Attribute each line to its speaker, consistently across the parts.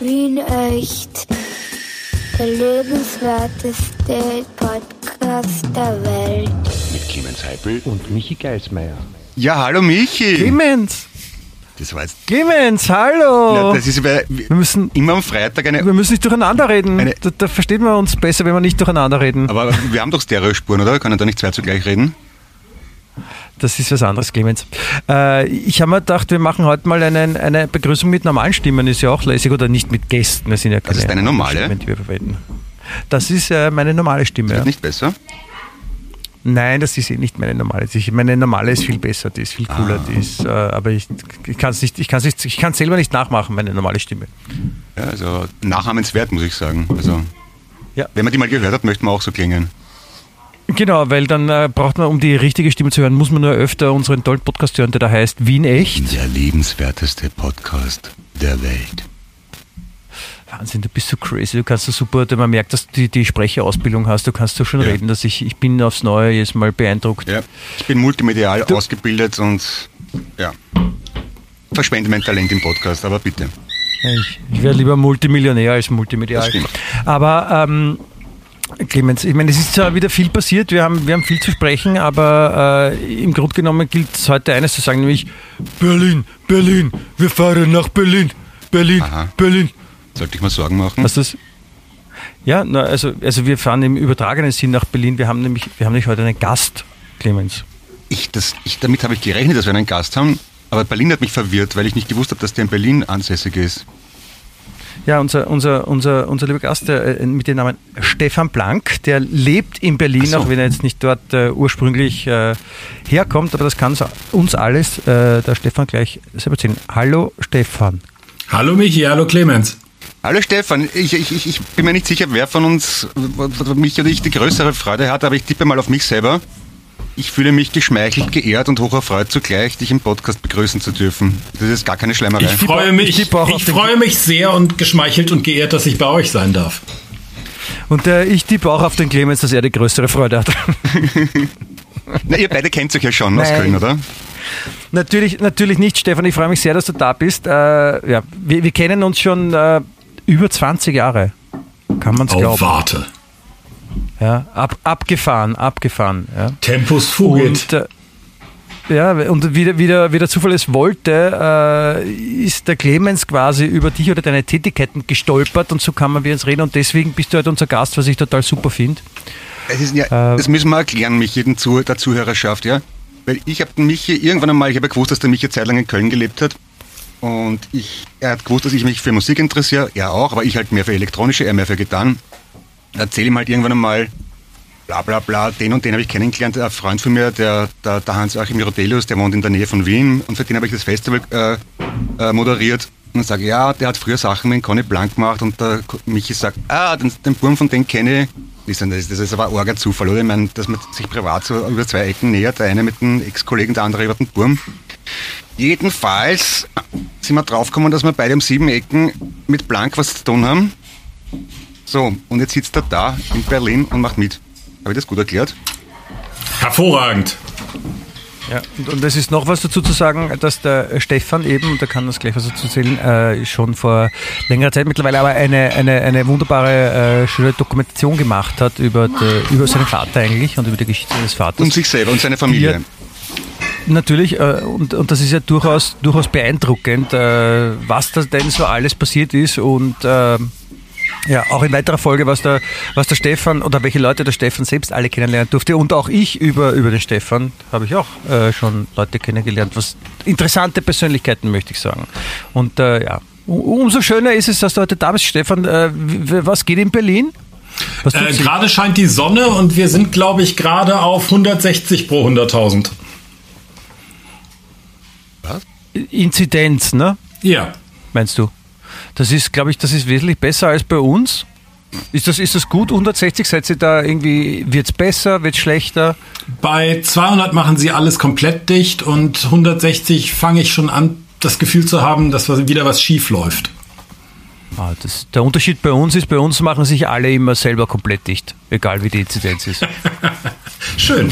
Speaker 1: Wien echt. Der lebenswerteste Podcast der Welt.
Speaker 2: Mit Clemens Heipel.
Speaker 3: Und Michi Geismeier.
Speaker 2: Ja, hallo Michi.
Speaker 3: Clemens!
Speaker 2: Das war jetzt.
Speaker 3: Clemens, hallo!
Speaker 2: Ja, das ist weil
Speaker 3: wir müssen,
Speaker 2: immer am Freitag eine.
Speaker 3: wir müssen nicht durcheinander reden.
Speaker 2: Eine-
Speaker 3: Da, da verstehen wir uns besser, wenn wir nicht durcheinander reden.
Speaker 2: Aber wir haben doch Stereospuren, oder? Können da nicht zwei zugleich reden?
Speaker 3: Das ist was anderes, Clemens. Äh, ich habe mir gedacht, wir machen heute mal einen, eine Begrüßung mit normalen Stimmen, ist ja auch lässig, oder nicht mit Gästen. Wir sind ja keine
Speaker 2: ist deine normale?
Speaker 3: Stimmen, die wir verwenden. Das ist äh, meine normale Stimme.
Speaker 2: Wird
Speaker 3: Ja.
Speaker 2: nicht besser?
Speaker 3: Nein, das ist eh nicht meine normale. Meine normale ist viel besser, die ist viel cooler,
Speaker 2: Ah.
Speaker 3: die ist, äh, aber ich, ich kann es nicht, ich nicht, ich kann selber nicht nachmachen, meine normale Stimme.
Speaker 2: Ja, also nachahmenswert, muss ich sagen. Also,
Speaker 3: Ja.
Speaker 2: wenn man die mal gehört hat, möchte man auch so klingen.
Speaker 3: Genau, weil dann äh, braucht man, um die richtige Stimme zu hören, muss man nur öfter unseren tollen Podcast hören, der da heißt Wien echt.
Speaker 2: Der lebenswerteste Podcast der Welt.
Speaker 3: Wahnsinn, du bist so crazy, du kannst so super, man merkt, dass du die, die Sprecherausbildung hast, du kannst so schon
Speaker 2: Ja.
Speaker 3: reden, dass ich, ich bin aufs Neue jedes Mal beeindruckt.
Speaker 2: Ja, ich bin multimedial ausgebildet und ja, verschwende mein Talent im Podcast, aber bitte.
Speaker 3: Ich, ich wäre lieber Multimillionär als multimedial.
Speaker 2: Stimmt.
Speaker 3: Aber ähm, Clemens, ich meine, es ist zwar wieder viel passiert, wir haben, wir haben viel zu sprechen, aber äh, im Grunde genommen gilt es heute eines zu sagen, nämlich Berlin, Berlin, wir fahren nach Berlin, Berlin,
Speaker 2: Aha.
Speaker 3: Berlin.
Speaker 2: Sollte ich mal Sorgen machen?
Speaker 3: Was das? Ja, na, also, also wir fahren im übertragenen Sinn nach Berlin. Wir haben nämlich, wir haben nämlich heute einen Gast, Clemens.
Speaker 2: Ich, das, ich, damit habe ich gerechnet, dass wir einen Gast haben, aber Berlin hat mich verwirrt, weil ich nicht gewusst habe, dass der in Berlin ansässig ist.
Speaker 3: Ja, unser, unser, unser, unser lieber Gast der, äh, mit dem Namen Stefan Blank, der lebt in Berlin,
Speaker 2: so.
Speaker 3: auch wenn er jetzt nicht dort äh, ursprünglich äh, herkommt, aber das kann uns alles äh, der Stefan gleich selber erzählen. Hallo Stefan.
Speaker 4: Hallo Michi, hallo Clemens.
Speaker 2: Hallo Stefan, ich, ich, ich- bin mir nicht sicher, wer von uns, w- mich oder ich, die größere Freude hat, aber ich tippe mal auf mich selber. Ich fühle mich geschmeichelt, geehrt und hoch erfreut zugleich, dich im Podcast begrüßen zu dürfen. Das ist gar keine Schleimerei.
Speaker 4: Ich freue mich,
Speaker 3: ich
Speaker 4: ich freue mich sehr und geschmeichelt und geehrt, dass ich bei euch sein darf.
Speaker 3: Und äh, ich tippe auch auf den Clemens, dass er die größere Freude hat.
Speaker 2: Na, ihr beide kennt euch ja schon aus
Speaker 3: Nein.
Speaker 2: Köln, oder?
Speaker 3: Natürlich, natürlich nicht, Stefan. Ich freue mich sehr, dass du da bist. Äh, ja, wir, wir kennen uns schon äh, über 20 Jahre. Kann man es
Speaker 4: Oh,
Speaker 3: glauben.
Speaker 4: warte.
Speaker 3: Ja, ab, abgefahren, abgefahren. Ja.
Speaker 4: Tempus fugit.
Speaker 3: Und, äh, ja, und wie, der- wie, der, wie der Zufall es wollte, äh, ist der Clemens quasi über dich oder deine Tätigkeiten gestolpert und so kann man wir uns reden und deswegen bist du heute unser Gast, was ich total super finde.
Speaker 2: Es ist ja,
Speaker 3: Äh,
Speaker 2: das müssen wir erklären, Michi, den Zu der Zuhörerschaft, ja. Weil ich habe den Michi irgendwann einmal, ich habe ja gewusst, dass der Michi eine Zeit lang in Köln gelebt hat. Und ich, er hat gewusst, dass ich mich für Musik interessiere, er auch, aber ich halt mehr für elektronische, er mehr für Gitarren. Erzähle ihm halt irgendwann einmal, bla bla bla, den und den habe ich kennengelernt, ein Freund von mir, der, der, der Hans-Achim Rodelius, der wohnt in der Nähe von Wien und für den habe ich das Festival äh, äh, moderiert. Und dann sage ich, ja, der hat früher Sachen mit Conny Blank gemacht und der Michi sagt, ah, den, den Burm von den kenne ich. Ich sag, Das ist, das ist aber ein arger Zufall, oder? Ich meine, dass man sich privat so über zwei Ecken nähert, der eine mit dem Ex-Kollegen, der andere über den Burm. Jedenfalls sind wir draufgekommen, dass wir beide um sieben Ecken mit Blank was zu tun haben. So, und jetzt sitzt er da in Berlin und macht mit. Habe ich das gut erklärt?
Speaker 4: Hervorragend.
Speaker 3: Ja, und, und es ist noch was dazu zu sagen, dass der Stefan eben, und da kann das gleich was dazu erzählen, äh, schon vor längerer Zeit mittlerweile aber eine, eine, eine wunderbare, äh, schöne Dokumentation gemacht hat über, die, über seinen Vater eigentlich und über die Geschichte seines Vaters.
Speaker 2: Und sich selber und seine Familie.
Speaker 3: Ja. Natürlich, äh, und, und das ist ja durchaus, durchaus beeindruckend, äh, was da denn so alles passiert ist und äh, ja, auch in weiterer Folge, was der, was der Stefan oder welche Leute der Stefan selbst alle kennenlernen durfte und auch ich über, über den Stefan habe ich auch äh, schon Leute kennengelernt, was interessante Persönlichkeiten möchte ich sagen. Und äh, ja, umso schöner ist es, dass du heute da bist, Stefan. Äh, was geht in Berlin? Was
Speaker 4: Äh, gerade scheint die Sonne und wir sind, glaube ich, gerade auf 160 pro 100.000.
Speaker 3: Inzidenz, ne?
Speaker 4: Ja.
Speaker 3: meinst du? Das ist, glaube ich, das ist wesentlich besser als bei uns. Ist das, ist das gut? 160 seid ihr da irgendwie, wird es besser, wird es schlechter?
Speaker 4: Bei 200 machen sie alles komplett dicht und 160 fange ich schon an, das Gefühl zu haben, dass wieder was schief läuft.
Speaker 3: Ah, das, der Unterschied bei uns ist, bei uns machen sich alle immer selber komplett dicht, egal wie die Inzidenz ist.
Speaker 4: Schön.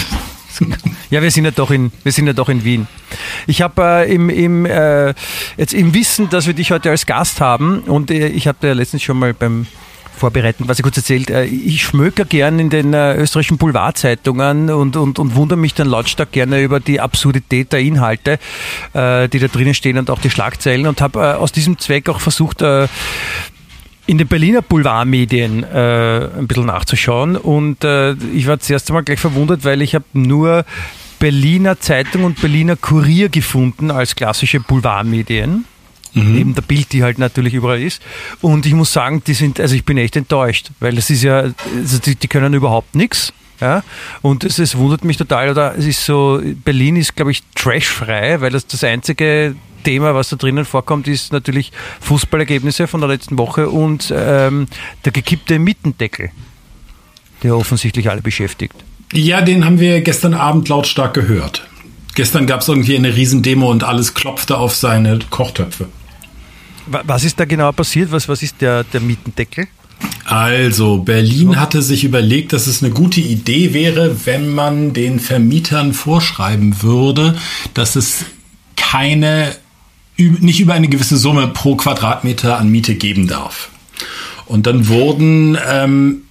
Speaker 3: Ja, wir sind ja doch in, wir sind ja doch in Wien. Ich habe äh, im, im, äh, jetzt im Wissen, dass wir dich heute als Gast haben und äh, ich habe ja letztens schon mal beim Vorbereiten, was ich kurz erzählt, äh, ich schmöker gern in den äh, österreichischen Boulevardzeitungen und, und, und wundere mich dann lautstark gerne über die Absurdität der Inhalte, äh, die da drinnen stehen und auch die Schlagzeilen und habe aus diesem Zweck auch versucht, in den Berliner Boulevardmedien äh, ein bisschen nachzuschauen. Und äh, ich war zuerst einmal gleich verwundert, weil ich habe nur Berliner Zeitung und Berliner Kurier gefunden als klassische Boulevardmedien. Mhm. Neben der Bild, die halt natürlich überall ist. Und ich muss sagen, die sind, also ich bin echt enttäuscht, weil das ist ja, also die, die können überhaupt nichts. Ja, und es, es wundert mich total, oder es ist so, Berlin ist, glaube ich, trashfrei, weil das das einzige Thema, was da drinnen vorkommt, ist natürlich Fußballergebnisse von der letzten Woche und ähm, der gekippte Mietendeckel, der offensichtlich alle beschäftigt.
Speaker 4: Ja, den haben wir gestern Abend lautstark gehört. Gestern gab es irgendwie eine Riesendemo und alles klopfte auf seine Kochtöpfe.
Speaker 3: Was ist da genau passiert? Was, was ist der, der Mietendeckel?
Speaker 4: Also, Berlin hatte sich überlegt, dass es eine gute Idee wäre, wenn man den Vermietern vorschreiben würde, dass es keine, nicht über eine gewisse Summe pro Quadratmeter an Miete geben darf. Und dann wurden ähm,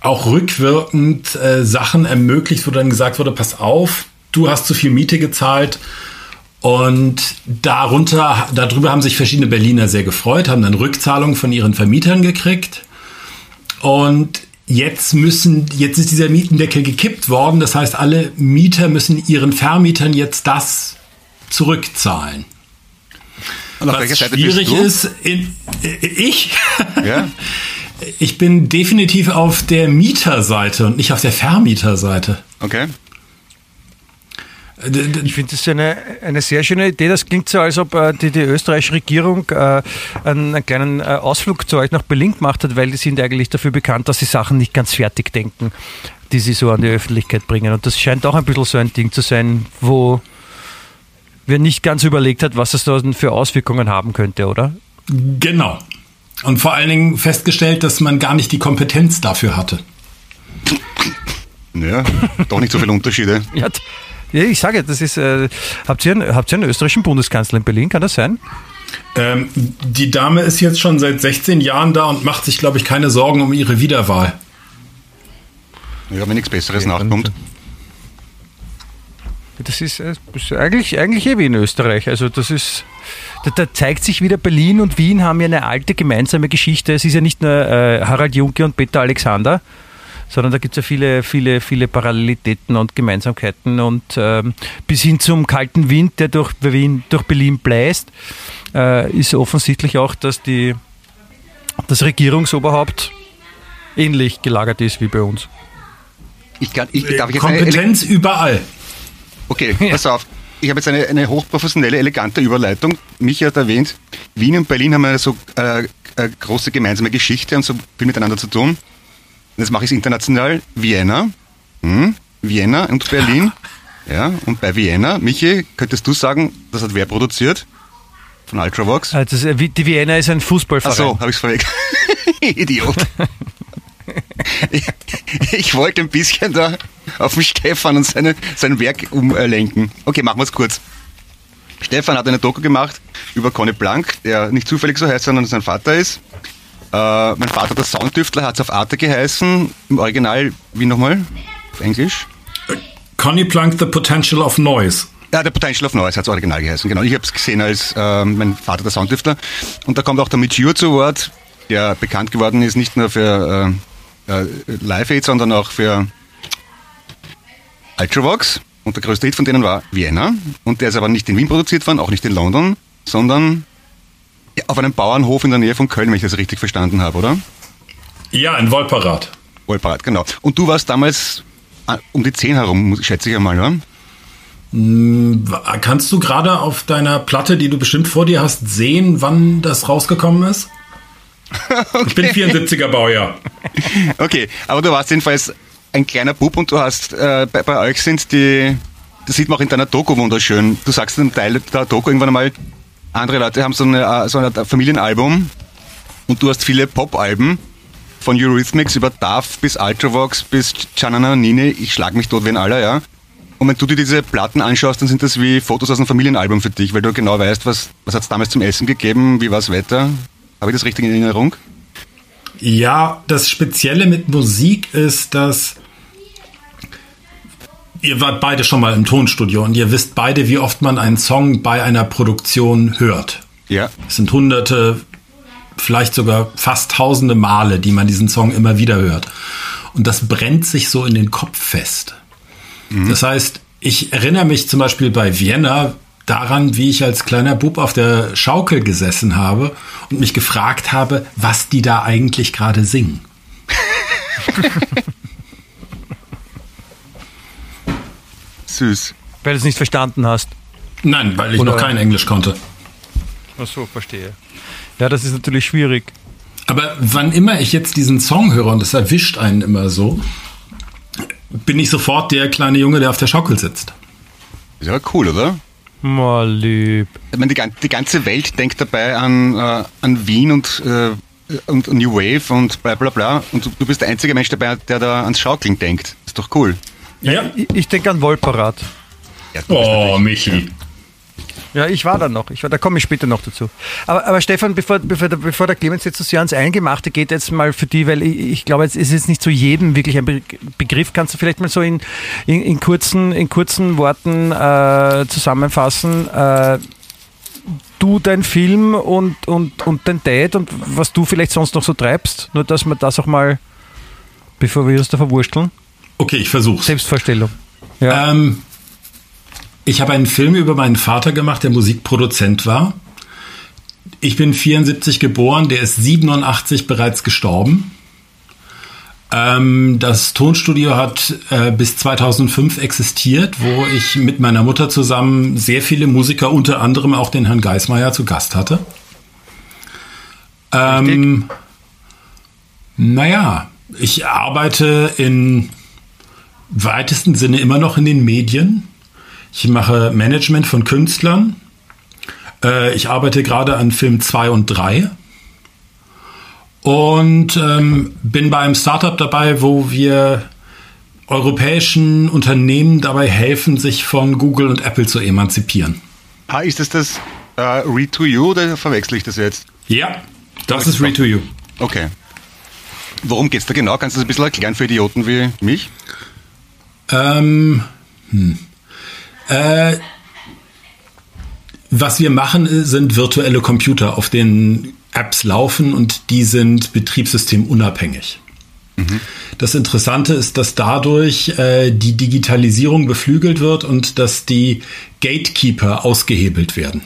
Speaker 4: auch rückwirkend äh, Sachen ermöglicht, wo dann gesagt wurde, pass auf, du hast zu viel Miete gezahlt. Und darunter, darüber haben sich verschiedene Berliner sehr gefreut, haben dann Rückzahlungen von ihren Vermietern gekriegt. Und jetzt müssen, jetzt ist dieser Mietendeckel gekippt worden. Das heißt, alle Mieter müssen ihren Vermietern jetzt das zurückzahlen. Was schwierig ist, in, ich, ja? ich bin definitiv auf der Mieterseite und nicht auf der Vermieterseite.
Speaker 2: Okay.
Speaker 3: Ich finde das eine, eine sehr schöne Idee. Das klingt so, als ob äh, die, die österreichische Regierung äh, einen, einen, kleinen äh, Ausflug zu euch nach Berlin gemacht hat, weil die sind eigentlich dafür bekannt, dass sie Sachen nicht ganz fertig denken, die sie so an die Öffentlichkeit bringen. Und das scheint auch ein bisschen so ein Ding zu sein, wo wer nicht ganz überlegt hat, was es da für Auswirkungen haben könnte, oder?
Speaker 4: Genau. Und vor allen Dingen festgestellt, dass man gar nicht die Kompetenz dafür hatte.
Speaker 2: Ja, doch nicht so viele Unterschiede.
Speaker 3: ja, ich sage, das ist. Äh, habt, ihr einen, habt ihr einen österreichischen Bundeskanzler in Berlin? Kann das sein?
Speaker 4: Ähm, die Dame ist jetzt schon seit 16 Jahren da und macht sich, glaube ich, keine Sorgen um ihre Wiederwahl.
Speaker 2: Ja, wenn nichts Besseres ja, nachkommt.
Speaker 3: Das ist, das äh, ist eigentlich, eigentlich eh wie in Österreich. Also das ist, da, da, zeigt sich wieder, Berlin und Wien haben ja eine alte gemeinsame Geschichte. Es ist ja nicht nur äh, Harald Junke und Peter Alexander, sondern da gibt es ja viele, viele, viele Parallelitäten und Gemeinsamkeiten und ähm, bis hin zum kalten Wind, der durch Berlin, durch Berlin bläst, äh, ist offensichtlich auch, dass die, das Regierungsoberhaupt ähnlich gelagert ist wie bei uns.
Speaker 4: Ich kann, ich, darf ich Kompetenz überall.
Speaker 2: Okay, pass auf. Ich habe jetzt eine, eine hochprofessionelle, elegante Überleitung. Michi hat erwähnt, Wien und Berlin haben eine so äh, eine große gemeinsame Geschichte und so viel miteinander zu tun. Jetzt mache ich es international. Vienna. Hm? Vienna und Berlin. Ja, und bei Vienna, Michi, könntest du sagen, das hat wer produziert? Von Ultravox?
Speaker 3: Also die Vienna ist ein Fußballverein.
Speaker 2: Ach so, habe ich es vorweg. Idiot. ich, ich, wollte ein bisschen da auf den Stefan und seine, sein Werk umlenken. Okay, machen wir es kurz. Stefan hat eine Doku gemacht über Conny Blank, der nicht zufällig so heißt, sondern sein Vater ist. Äh, mein Vater, der Soundtüftler, hat es auf Arte geheißen. Im Original, wie nochmal? Auf Englisch?
Speaker 4: Conny Blank, The Potential of Noise.
Speaker 2: Ja, The Potential of Noise hat es original geheißen. Genau, ich habe es gesehen als äh, mein Vater, der Soundtüftler. Und da kommt auch der Michiu zu Wort, der bekannt geworden ist, nicht nur für äh, äh, Live Aid, sondern auch für Ultravox. Und der größte Hit von denen war Vienna. Und der ist aber nicht in Wien produziert worden, auch nicht in London, sondern auf einem Bauernhof in der Nähe von Köln, wenn ich das richtig verstanden habe, oder?
Speaker 4: Ja, in Wolparat.
Speaker 2: Wolparat, genau. Und du warst damals äh, um die 10 herum, schätze ich einmal, oder?
Speaker 4: Hm, kannst du gerade auf deiner Platte, die du bestimmt vor dir hast, sehen, wann das rausgekommen ist? okay. Ich bin 74er Baujahr.
Speaker 2: Okay, aber du warst jedenfalls ein kleiner Bub und du hast, äh, bei, bei, euch sind die, das sieht man auch in deiner Doku wunderschön. Du sagst in einem Teil der Doku irgendwann einmal, andere Leute haben so, eine, äh, so ein Familienalbum und du hast viele Pop-Alben von Eurythmics über Duff bis Ultravox bis Chanana Nini, ich schlag mich tot wie ein aller, ja. Und wenn du dir diese Platten anschaust, dann sind das wie Fotos aus einem Familienalbum für dich, weil du genau weißt, was, was hat es damals zum Essen gegeben, wie war es Wetter. Habe ich das richtig in Erinnerung?
Speaker 4: Ja, das Spezielle mit Musik ist, dass ihr wart beide schon mal im Tonstudio und ihr wisst beide, wie oft man einen Song bei einer Produktion hört.
Speaker 2: Ja.
Speaker 4: Es sind hunderte, vielleicht sogar fast tausende Male, die man diesen Song immer wieder hört. Und das brennt sich so in den Kopf fest. Mhm. Das heißt, ich erinnere mich zum Beispiel bei Vienna daran, wie ich als kleiner Bub auf der Schaukel gesessen habe und mich gefragt habe, was die da eigentlich gerade singen.
Speaker 2: Süß.
Speaker 3: Weil du es nicht verstanden hast.
Speaker 4: Nein, weil ich Oder noch kein Englisch konnte.
Speaker 3: Ach so, verstehe. Ja, das ist natürlich schwierig.
Speaker 4: Aber wann immer ich jetzt diesen Song höre und es erwischt einen immer so, bin ich sofort der kleine Junge, der auf der Schaukel sitzt.
Speaker 2: Ist ja cool, oder?
Speaker 3: Mal lieb.
Speaker 2: Ich meine, die, die, ganze Welt denkt dabei an, äh, an Wien und, äh, und New Wave und bla bla bla. Und du, du, bist der einzige Mensch dabei, der da ans Schaukeln denkt. Ist doch cool.
Speaker 3: Ja. Ich, ich denke an Wolperat.
Speaker 4: Ja, oh, Michi.
Speaker 3: Ja, ich war da noch. Ich war, da komme ich später noch dazu. Aber, aber Stefan, bevor, bevor, bevor der Clemens jetzt so sehr ans Eingemachte geht, jetzt mal für die, weil ich, ich glaube, jetzt ist es nicht zu jedem wirklich ein Begriff. Kannst du vielleicht mal so in, in, in kurzen, in kurzen Worten äh, zusammenfassen? Äh, du, dein Film und, und, und dein Dad und was du vielleicht sonst noch so treibst? Nur, dass wir das auch mal, bevor wir uns da verwursteln.
Speaker 4: Okay, ich versuche
Speaker 3: Selbstvorstellung.
Speaker 4: Ja. Ähm, ich habe einen Film über meinen Vater gemacht, der Musikproduzent war. Ich bin 74 geboren, der ist 87 bereits gestorben. Ähm, das Tonstudio hat äh, bis 2005 existiert, wo ich mit meiner Mutter zusammen sehr viele Musiker, unter anderem auch den Herrn Geismeier, zu Gast hatte. Ähm, naja, ich arbeite in weitesten Sinne immer noch in den Medien. Ich mache Management von Künstlern. Äh, ich arbeite gerade an Film 2 und 3. Und ähm, bin bei einem Startup dabei, wo wir europäischen Unternehmen dabei helfen, sich von Google und Apple zu emanzipieren.
Speaker 2: Ah, ist das das uh, Read to You oder verwechsel ich das jetzt?
Speaker 4: Ja, das ist Read to You.
Speaker 2: Okay. Worum geht es da genau? Kannst du das ein bisschen erklären für Idioten wie mich?
Speaker 4: Ähm, hm. Äh, was wir machen, sind virtuelle Computer, auf denen Apps laufen und die sind betriebssystemunabhängig. Mhm. Das Interessante ist, dass dadurch äh, die Digitalisierung beflügelt wird und dass die Gatekeeper ausgehebelt werden.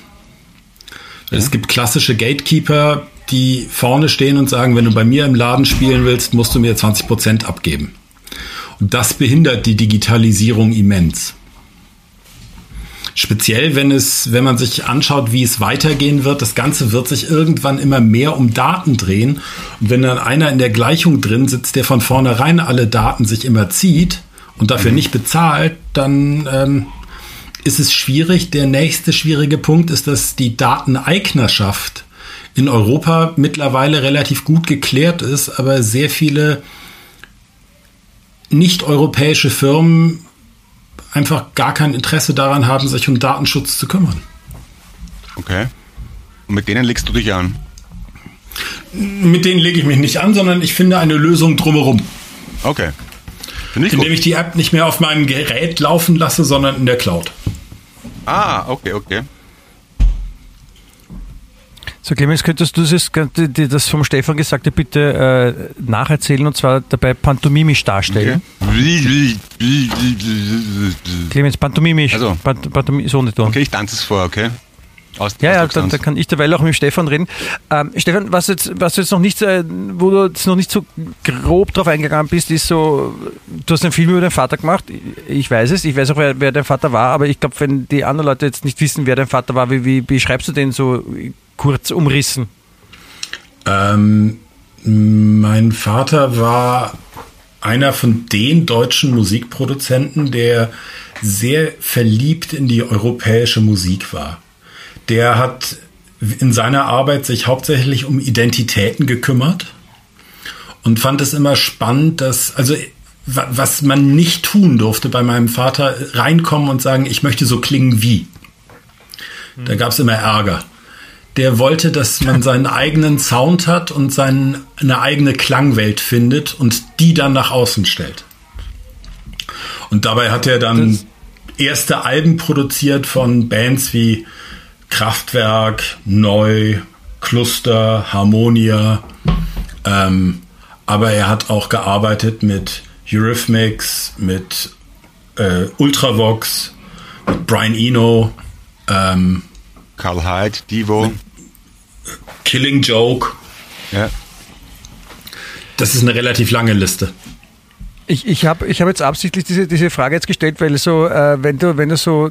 Speaker 4: Ja. Es gibt klassische Gatekeeper, die vorne stehen und sagen, wenn du bei mir im Laden spielen willst, musst du mir 20 Prozent abgeben. Das behindert die Digitalisierung immens. Speziell, wenn es, wenn man sich anschaut, wie es weitergehen wird, das Ganze wird sich irgendwann immer mehr um Daten drehen. Und wenn dann einer in der Gleichung drin sitzt, der von vornherein alle Daten sich immer zieht und dafür mhm. nicht bezahlt, dann ähm, ist es schwierig. Der nächste schwierige Punkt ist, dass die Dateneignerschaft in Europa mittlerweile relativ gut geklärt ist, aber sehr viele nicht-europäische Firmen einfach gar kein Interesse daran haben, sich um Datenschutz zu kümmern.
Speaker 2: Okay. Und mit denen legst du dich an?
Speaker 4: Mit denen lege ich mich nicht an, sondern ich finde eine Lösung drumherum.
Speaker 2: Okay.
Speaker 4: Ich Indem gut. ich die App nicht mehr auf meinem Gerät laufen lasse, sondern in der Cloud.
Speaker 2: Ah, okay, okay.
Speaker 3: So, Clemens, könntest du das, das vom Stefan Gesagte bitte äh, nacherzählen und zwar dabei pantomimisch darstellen? Okay. Clemens, pantomimisch.
Speaker 2: Also,
Speaker 3: Pant Pantomim so nicht.
Speaker 2: Okay, ich tanze es vor, okay?
Speaker 3: Aus, ja, ja, da, da, kann ich derweil auch mit Stefan reden. Ähm, Stefan, was jetzt, was jetzt noch nicht, äh, wo du jetzt noch nicht so grob drauf eingegangen bist, ist so, du hast einen Film über deinen Vater gemacht. Ich weiß es, ich weiß auch, wer, wer dein Vater war, aber ich glaube, wenn die anderen Leute jetzt nicht wissen, wer dein Vater war, wie, wie beschreibst du den so kurz umrissen?
Speaker 4: Ähm, mein Vater war einer von den deutschen Musikproduzenten, der sehr verliebt in die europäische Musik war. Der hat in seiner Arbeit sich hauptsächlich um Identitäten gekümmert und fand es immer spannend, dass, also was man nicht tun durfte bei meinem Vater, reinkommen und sagen, ich möchte so klingen wie. Da gab es immer Ärger. Der wollte, dass man seinen eigenen Sound hat und seine eigene Klangwelt findet und die dann nach außen stellt. Und dabei hat er dann das erste Alben produziert von Bands wie Kraftwerk, Neu, Cluster, Harmonia. Ähm, aber er hat auch gearbeitet mit Eurythmics, mit äh, Ultravox, mit Brian Eno, ähm,
Speaker 2: Karl Hyde, Divo,
Speaker 4: Killing Joke.
Speaker 2: Ja.
Speaker 4: Das ist eine relativ lange Liste.
Speaker 3: Ich, ich habe ich hab jetzt absichtlich diese, diese Frage jetzt gestellt, weil so, äh, wenn du, wenn du so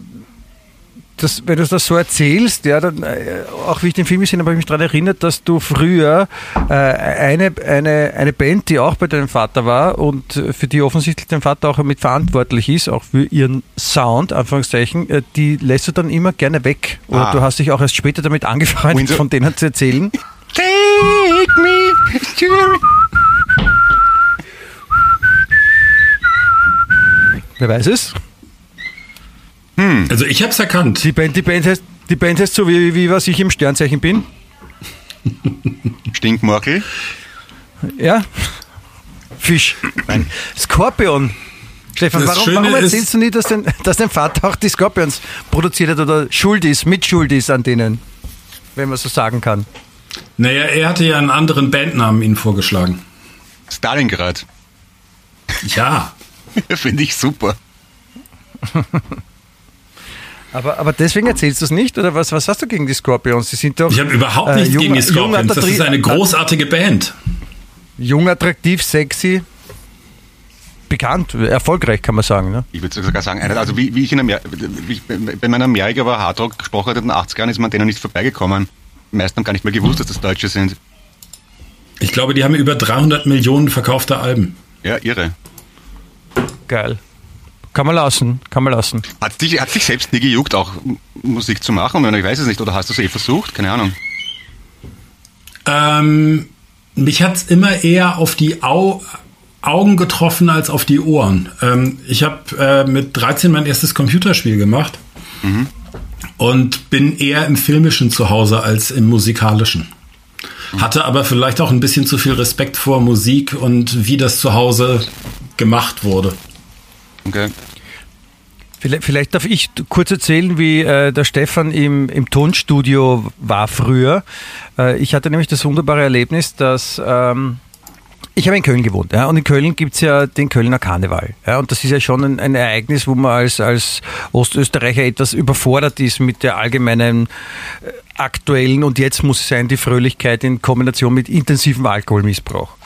Speaker 3: das, wenn du das so erzählst, ja, dann, äh, auch wie ich den Film gesehen habe, habe ich mich daran erinnert, dass du früher äh, eine, eine, eine Band, die auch bei deinem Vater war und für die offensichtlich dein Vater auch mit verantwortlich ist, auch für ihren Sound, Anführungszeichen, äh, die lässt du dann immer gerne weg. Oder ah. du hast dich auch erst später damit angefreundet, Windsor von denen zu erzählen. Take me, Wer weiß es?
Speaker 4: Hm. Also ich habe es erkannt.
Speaker 3: Die Band, die, Band heißt, die Band heißt so, wie, wie was ich im Sternzeichen bin.
Speaker 2: Stinkmorkel.
Speaker 3: Ja. Fisch. Nein. Skorpion. Stefan, warum, warum, erzählst du nicht, dass dein, dass dein Vater auch die Scorpions produziert hat oder schuld ist, mit schuld ist an denen, wenn man so sagen kann?
Speaker 4: Naja, er hatte ja einen anderen Bandnamen Ihnen vorgeschlagen.
Speaker 2: Stalingrad.
Speaker 4: Ja.
Speaker 2: Finde ich super.
Speaker 3: Aber, aber deswegen erzählst du es nicht? Oder was, was hast du gegen die Scorpions?
Speaker 4: Sie sind doch. Ich habe überhaupt nichts äh, gegen die Scorpions. Das ist eine großartige Band.
Speaker 3: Jung, attraktiv, sexy. Bekannt, erfolgreich kann man sagen. Ne?
Speaker 2: Ich würde sogar sagen, also wie, wie ich in wie ich bei meiner Amerika war Hardrock gesprochen hat in den 80ern, ist man denen nicht vorbeigekommen. Die meisten haben gar nicht mehr gewusst, dass das Deutsche sind.
Speaker 4: Ich glaube, die haben über 300 Millionen verkaufte Alben.
Speaker 2: Ja, irre.
Speaker 3: Geil. Kann man lassen, kann man lassen.
Speaker 2: Hat dich, hat dich selbst nie gejuckt, auch Musik zu machen? Ich weiß es nicht, oder hast du es eh versucht? Keine Ahnung.
Speaker 4: Ähm, mich hat es immer eher auf die Au Augen getroffen als auf die Ohren. Ähm, ich habe äh, mit 13 mein erstes Computerspiel gemacht mhm. und bin eher im Filmischen zu Hause als im Musikalischen. Mhm. Hatte aber vielleicht auch ein bisschen zu viel Respekt vor Musik und wie das zu Hause gemacht wurde.
Speaker 3: Okay. Vielleicht, vielleicht, darf ich kurz erzählen, wie äh, der Stefan im, im Tonstudio war früher. Äh, ich hatte nämlich das wunderbare Erlebnis, dass ähm, ich habe in Köln gewohnt ja, und in Köln gibt es ja den Kölner Karneval. Ja, und das ist ja schon ein, ein, Ereignis, wo man als, als Ostösterreicher etwas überfordert ist mit der allgemeinen äh, aktuellen und jetzt muss es sein, die Fröhlichkeit in Kombination mit intensivem Alkoholmissbrauch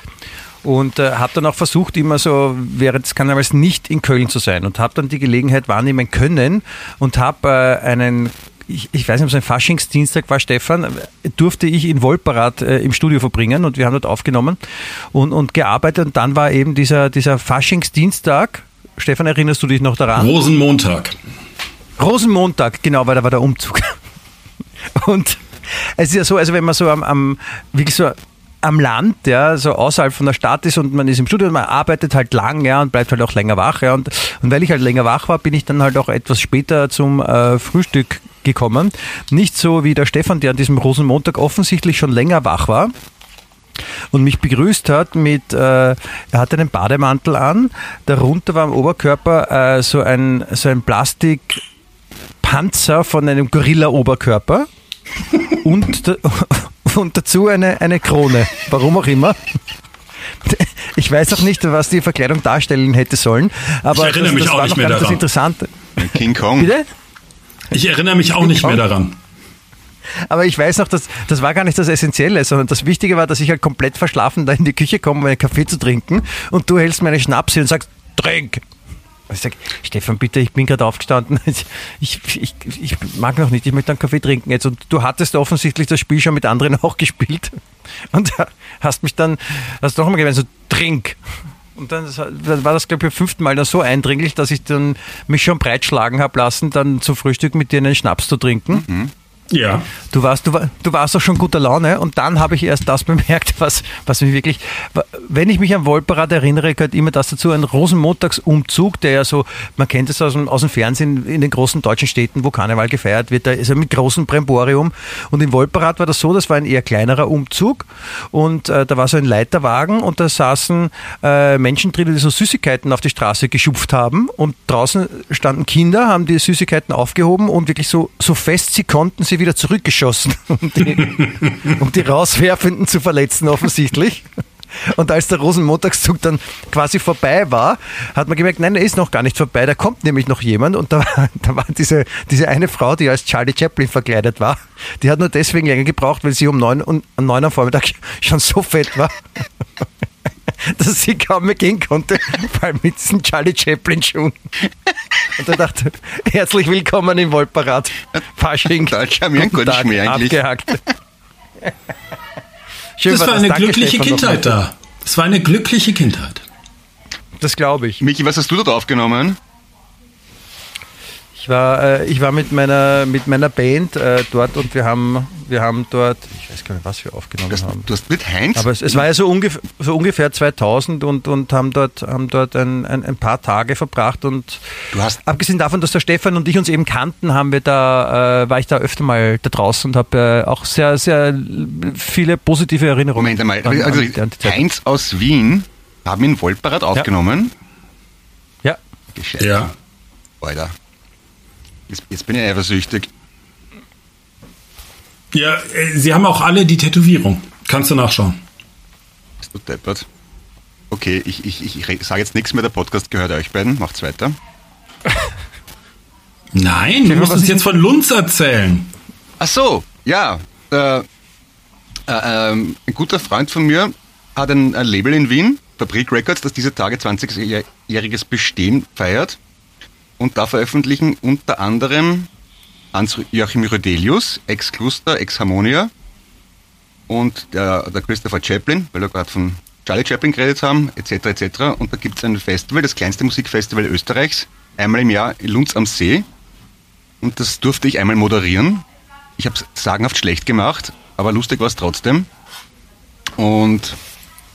Speaker 3: und äh, habe dann auch versucht, immer so während des Karnevals nicht in Köln zu sein und habe dann die Gelegenheit wahrnehmen können und habe äh, einen ich, ich, weiß nicht, ob es ein Faschingsdienstag war, Stefan, durfte ich in Wolperath äh, im Studio verbringen und wir haben dort aufgenommen und, und gearbeitet und dann war eben dieser, dieser Faschingsdienstag. Stefan, erinnerst du dich noch daran?
Speaker 4: Rosenmontag.
Speaker 3: Rosenmontag, genau, weil da war der Umzug. Und es ist ja so, also wenn man so am, am wirklich so am Land, ja, so außerhalb von der Stadt ist und man ist im Studio und man arbeitet halt lang, ja, und bleibt halt auch länger wach, ja, und, und weil ich halt länger wach war, bin ich dann halt auch etwas später zum äh, Frühstück gekommen. Nicht so wie der Stefan, der an diesem Rosenmontag offensichtlich schon länger wach war und mich begrüßt hat mit, äh, er hatte einen Bademantel an, darunter war am Oberkörper äh, so ein, so ein Plastikpanzer von einem Gorilla-Oberkörper und, und dazu eine, eine Krone. Warum auch immer. Ich weiß auch nicht, was die Verkleidung darstellen hätte sollen. Aber
Speaker 4: ich erinnere das, mich das auch nicht mehr daran. Das
Speaker 3: Interessante.
Speaker 2: King Kong.
Speaker 4: Bitte? Ich erinnere mich auch King nicht Kong? mehr daran.
Speaker 3: Aber ich weiß noch, dass, das war gar nicht das Essentielle, sondern das Wichtige war, dass ich halt komplett verschlafen da in die Küche komme, um einen Kaffee zu trinken und du hältst meine Schnapse und sagst, trink. Ich sage, Stefan, bitte, ich bin gerade aufgestanden. Ich, ich, ich mag noch nicht, ich möchte einen Kaffee trinken jetzt. Und du hattest offensichtlich das Spiel schon mit anderen auch gespielt. Und hast mich dann, hast doch mal gemeint, so trink. Und dann war das, glaube ich, beim fünften Mal dann so eindringlich, dass ich dann mich schon breitschlagen habe lassen, dann zum Frühstück mit dir einen Schnaps zu trinken. Mhm.
Speaker 4: Ja.
Speaker 3: Du warst, du, du warst doch schon guter Laune und dann habe ich erst das bemerkt, was, was mich wirklich, wenn ich mich an Wolperad erinnere, gehört immer das dazu, ein Rosenmontagsumzug, der ja so, man kennt es aus dem, aus dem Fernsehen in den großen deutschen Städten, wo Karneval gefeiert wird, da ist er mit großem Bremborium und in Wolperad war das so, das war ein eher kleinerer Umzug und äh, da war so ein Leiterwagen und da saßen äh, Menschen drin, die so Süßigkeiten auf die Straße geschupft haben und draußen standen Kinder, haben die Süßigkeiten aufgehoben und wirklich so, so fest sie konnten, sie wieder zurückgeschossen, um die, um die Rauswerfenden zu verletzen, offensichtlich. Und als der Rosenmontagszug dann quasi vorbei war, hat man gemerkt, nein, er ist noch gar nicht vorbei, da kommt nämlich noch jemand. Und da, da war diese, diese eine Frau, die als Charlie Chaplin verkleidet war, die hat nur deswegen länger gebraucht, weil sie um neun, um neun am Vormittag schon so fett war, dass sie kaum mehr gehen konnte, vor allem mit diesen Charlie Chaplin-Schuhen. Und er dachte, herzlich willkommen im Wolperrad. Fasching.
Speaker 2: Deutsch haben wir einen guten eigentlich.
Speaker 3: Abgehakt.
Speaker 4: Schön das war eine Danke, glückliche Stefan, Kindheit da. Das war eine glückliche Kindheit.
Speaker 3: Das glaube ich.
Speaker 2: Michi, was hast du da aufgenommen?
Speaker 3: Ich war, äh, ich war mit meiner, mit meiner Band äh, dort und wir haben, wir haben dort, ich weiß gar nicht, was wir aufgenommen
Speaker 2: das,
Speaker 3: haben.
Speaker 2: Du hast mit Heinz?
Speaker 3: Aber es, es war ja so, ungef so ungefähr 2000 und, und haben dort, haben dort ein, ein, ein paar Tage verbracht und
Speaker 2: du hast
Speaker 3: abgesehen davon, dass der Stefan und ich uns eben kannten, haben wir da, äh, war ich da öfter mal da draußen und habe äh, auch sehr, sehr viele positive Erinnerungen.
Speaker 2: Moment einmal, an, also an Heinz aus Wien haben in Wolperad aufgenommen?
Speaker 3: Ja.
Speaker 2: Gescheit. Ja. Alter. Jetzt, jetzt bin ich eifersüchtig.
Speaker 4: Ja, äh, sie haben auch alle die Tätowierung. Kannst du nachschauen.
Speaker 2: Bist du deppert? Okay, ich, ich, ich, ich sage jetzt nichts mehr, der Podcast gehört euch beiden. Macht's weiter.
Speaker 4: Nein, du musst uns jetzt von Lunz erzählen.
Speaker 2: Ach so, ja. Äh, äh, ähm, ein guter Freund von mir hat ein, ein Label in Wien, Fabrik Records, das diese Tage 20-jähriges Bestehen feiert. Und da veröffentlichen unter anderem Hans-Joachim Rödelius, Ex-Cluster, Ex-Harmonia und der, der Christopher Chaplin, weil wir gerade von Charlie Chaplin geredet haben, etc. etc. Und da gibt es ein Festival, das kleinste Musikfestival Österreichs, einmal im Jahr in Lunds am See. Und das durfte ich einmal moderieren. Ich habe es sagenhaft schlecht gemacht, aber lustig war es trotzdem. Und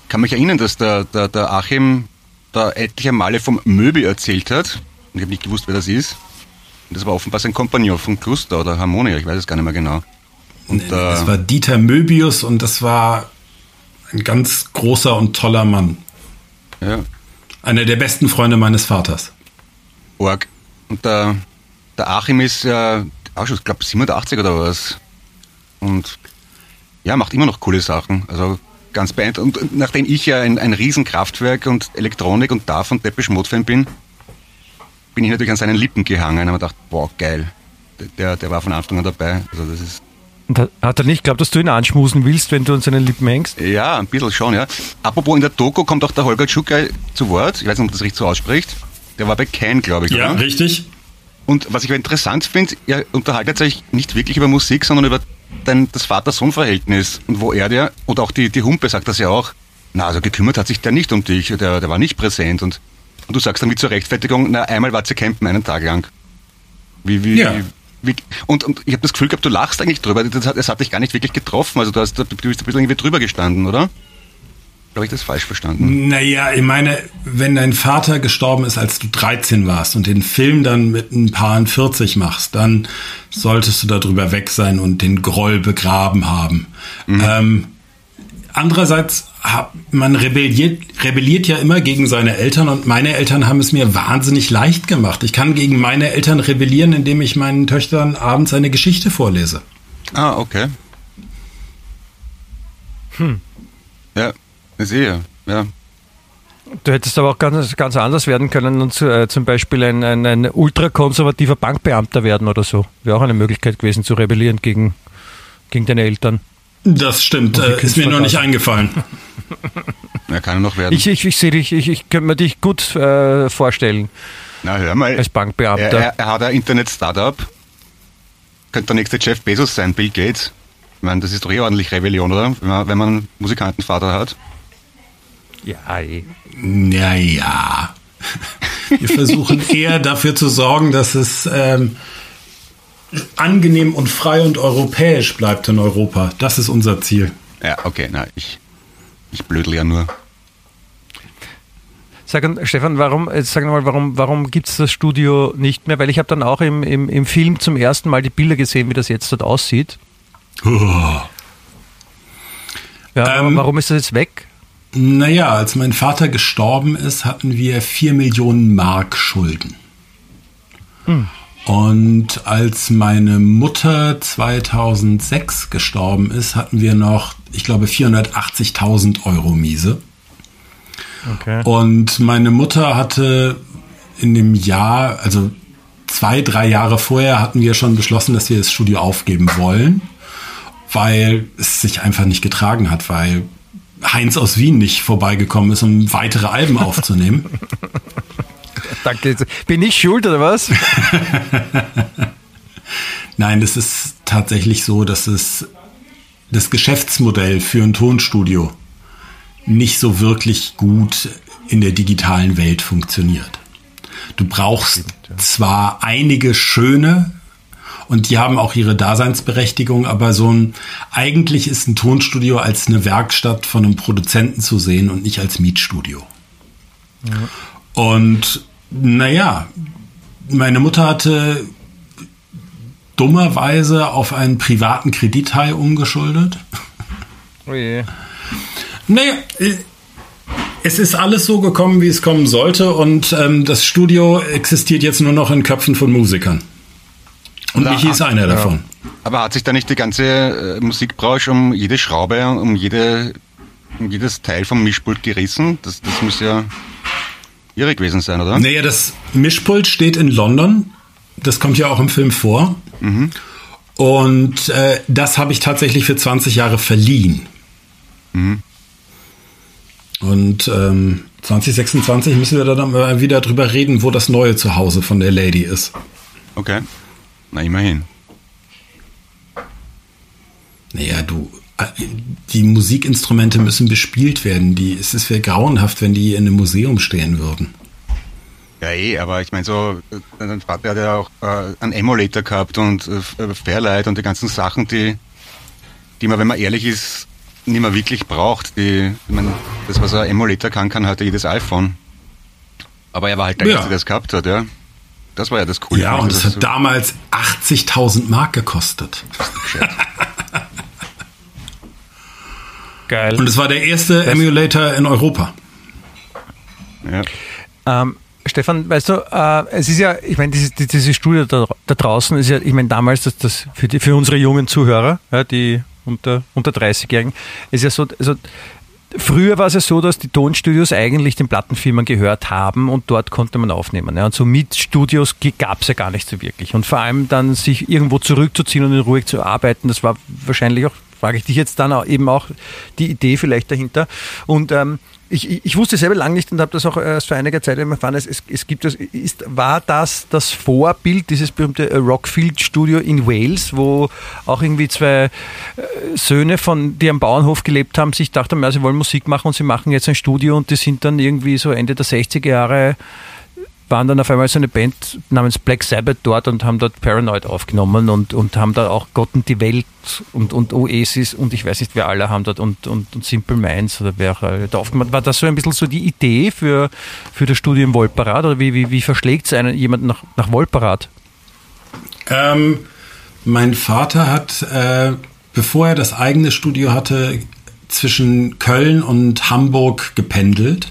Speaker 2: kann mich erinnern, dass der, der, der Achim da etliche Male vom Möbel erzählt hat. Ich habe nicht gewusst, wer das ist. Und das war offenbar sein Kompagnon von Cluster oder Harmonia, ich weiß es gar nicht mehr genau.
Speaker 4: Und, nee, das äh, war Dieter Möbius und das war ein ganz großer und toller Mann.
Speaker 2: Ja.
Speaker 4: Einer der besten Freunde meines Vaters.
Speaker 2: Org. Und der, der Achim ist ja auch schon, ich glaube, 87 oder was. Und ja, macht immer noch coole Sachen. Also ganz beeindruckend. Und nachdem ich ja ein, ein Riesenkraftwerk und Elektronik und Darf und Depeche Mode Fan bin, bin ich natürlich an seinen Lippen gehangen und habe gedacht, boah, geil. Der, der war von Anfang an dabei. Also das ist
Speaker 3: und hat er nicht glaubt, dass du ihn anschmusen willst, wenn du an seinen Lippen hängst?
Speaker 2: Ja, ein bisschen schon, ja. Apropos, in der Doku kommt auch der Holger Tschukai zu Wort. Ich weiß nicht, ob das richtig so ausspricht. Der war bei Ken, glaube ich.
Speaker 4: Ja,
Speaker 2: oder?
Speaker 4: richtig.
Speaker 2: Und was ich interessant finde, er unterhaltet sich nicht wirklich über Musik, sondern über dein, das Vater-Sohn-Verhältnis. Und wo er dir, und auch die, die Humpe sagt das ja auch, na, also gekümmert hat sich der nicht um dich, der, der war nicht präsent. Und und du sagst dann wie zur Rechtfertigung, na, einmal war sie campen, einen Tag lang. Wie, wie,
Speaker 4: ja.
Speaker 2: wie, und, und ich habe das Gefühl gehabt, du lachst eigentlich drüber. Das hat, das hat dich gar nicht wirklich getroffen. Also du, hast, du bist ein bisschen irgendwie drüber gestanden, oder? Habe ich das falsch verstanden?
Speaker 4: Naja, ich meine, wenn dein Vater gestorben ist, als du 13 warst und den Film dann mit ein paar 40 machst, dann solltest du darüber weg sein und den Groll begraben haben. Mhm. Ähm, andererseits man rebelliert, rebelliert ja immer gegen seine Eltern und meine Eltern haben es mir wahnsinnig leicht gemacht. Ich kann gegen meine Eltern rebellieren, indem ich meinen Töchtern abends eine Geschichte vorlese.
Speaker 2: Ah, okay. Hm. Ja, ich sehe, ja.
Speaker 3: Du hättest aber auch ganz, ganz anders werden können und äh, zum Beispiel ein, ein, ein ultrakonservativer Bankbeamter werden oder so. Wäre auch eine Möglichkeit gewesen, zu rebellieren gegen, gegen deine Eltern.
Speaker 4: Das stimmt, äh, ist mir noch nicht eingefallen.
Speaker 2: Er kann noch werden.
Speaker 3: Ich, ich, ich sehe dich, ich, ich könnte mir dich gut äh, vorstellen.
Speaker 2: Na, hör mal.
Speaker 3: Als Bankbeamter.
Speaker 2: Er, er, er hat ein Internet-Startup. Könnte der nächste Jeff Bezos sein, Bill Gates. Ich meine, das ist doch eh ordentlich Rebellion, oder? Wenn man, wenn man einen Musikantenvater hat.
Speaker 3: Ja, eh.
Speaker 4: Naja. Wir versuchen eher dafür zu sorgen, dass es ähm, angenehm und frei und europäisch bleibt in Europa. Das ist unser Ziel.
Speaker 2: Ja, okay, na, ich, ich blödel ja nur.
Speaker 3: Sag, Stefan, warum, sag mal, warum, warum gibt es das Studio nicht mehr? Weil ich habe dann auch im, im, im Film zum ersten Mal die Bilder gesehen, wie das jetzt dort aussieht.
Speaker 4: Oh.
Speaker 3: Ja,
Speaker 4: Ähm,
Speaker 3: warum ist das jetzt weg?
Speaker 4: Naja, als mein Vater gestorben ist, hatten wir 4 Millionen Mark Schulden. Und als meine Mutter 2006 gestorben ist, hatten wir noch, ich glaube, 480.000 Euro Miese.
Speaker 3: Okay.
Speaker 4: Und meine Mutter hatte in dem Jahr, also zwei, drei Jahre vorher, hatten wir schon beschlossen, dass wir das Studio aufgeben wollen, weil es sich einfach nicht getragen hat, weil Heinz aus Wien nicht vorbeigekommen ist, um weitere Alben aufzunehmen.
Speaker 3: Danke. Bin ich schuld oder was?
Speaker 4: Nein, das ist tatsächlich so, dass es das Geschäftsmodell für ein Tonstudio nicht so wirklich gut in der digitalen Welt funktioniert. Du brauchst zwar einige schöne und die haben auch ihre Daseinsberechtigung, aber so ein eigentlich ist ein Tonstudio als eine Werkstatt von einem Produzenten zu sehen und nicht als Mietstudio. Und naja, meine Mutter hatte dummerweise auf einen privaten Kredithai umgeschuldet.
Speaker 3: Oh je.
Speaker 4: Naja, äh, es ist alles so gekommen, wie es kommen sollte und ähm, das Studio existiert jetzt nur noch in Köpfen von Musikern. Und
Speaker 2: Da-
Speaker 4: Michi ist einer davon.
Speaker 2: Aber hat sich da nicht die ganze äh, Musikbranche um jede Schraube, um, jede, um jedes Teil vom Mischpult gerissen? Das, das muss ja irre gewesen sein, oder?
Speaker 4: Naja, das Mischpult steht in London. Das kommt ja auch im Film vor. Und äh, das habe ich tatsächlich für 20 Jahre verliehen. Und ähm, 2026 müssen wir dann mal wieder drüber reden, wo das neue Zuhause von der Lady ist.
Speaker 2: Okay. Na, immerhin.
Speaker 4: Naja, du, die Musikinstrumente müssen bespielt werden. Die, es ist wäre grauenhaft, wenn die in einem Museum stehen würden.
Speaker 2: Ja, eh, aber ich meine so, äh, dein Vater hat ja auch äh, einen Emulator gehabt und äh, Fairlight und die ganzen Sachen, die, die man, wenn man ehrlich ist, nicht mehr wirklich braucht. Die, ich meine, das, was ein Emulator kann, kann heute jedes iPhone. Aber er war halt der
Speaker 4: Ja.
Speaker 2: Erste, der es gehabt hat, ja. Das war ja das Coole.
Speaker 4: Ja, und es
Speaker 2: das
Speaker 4: hat damals 80.000 Mark gekostet.
Speaker 3: Geil.
Speaker 4: Und es war der erste Emulator in Europa.
Speaker 2: ja.
Speaker 3: Ähm, Stefan, weißt du, äh, es ist ja, ich meine, dieses, dieses Studio da, da draußen ist ja, ich meine, damals, das, das für, die, für unsere jungen Zuhörer, ja, die unter, unter 30-Jährigen, ist ja so, also, früher war es ja so, dass die Tonstudios eigentlich den Plattenfirmen gehört haben und dort konnte man aufnehmen. Ja, und so Mietstudios gab es ja gar nicht so wirklich. Und vor allem dann sich irgendwo zurückzuziehen und in Ruhe zu arbeiten, das war wahrscheinlich auch frage ich dich jetzt dann auch eben auch die Idee vielleicht dahinter. Und ähm, ich, ich, wusste selber lange nicht und habe das auch erst vor einiger Zeit erfahren, es, es, gibt das, ist, war das das Vorbild, dieses berühmte Rockfield Studio in Wales, wo auch irgendwie zwei äh, Söhne von, die am Bauernhof gelebt haben, sich dachten, ja, sie wollen Musik machen und sie machen jetzt ein Studio und die sind dann irgendwie so Ende der 60er Jahre waren dann auf einmal so eine Band namens Black Sabbath dort und haben dort Paranoid aufgenommen und, und haben da auch Gott und die Welt und, und Oasis und ich weiß nicht, wer alle haben dort und, und, und Simple Minds oder wer auch alle da aufgemacht. War das so ein bisschen so die Idee für, für das Studio im Wolperat oder wie, wie, wie verschlägt es einen jemand nach, nach Wolperat?
Speaker 4: Ähm, mein Vater hat, äh, bevor er das eigene Studio hatte, zwischen Köln und Hamburg gependelt,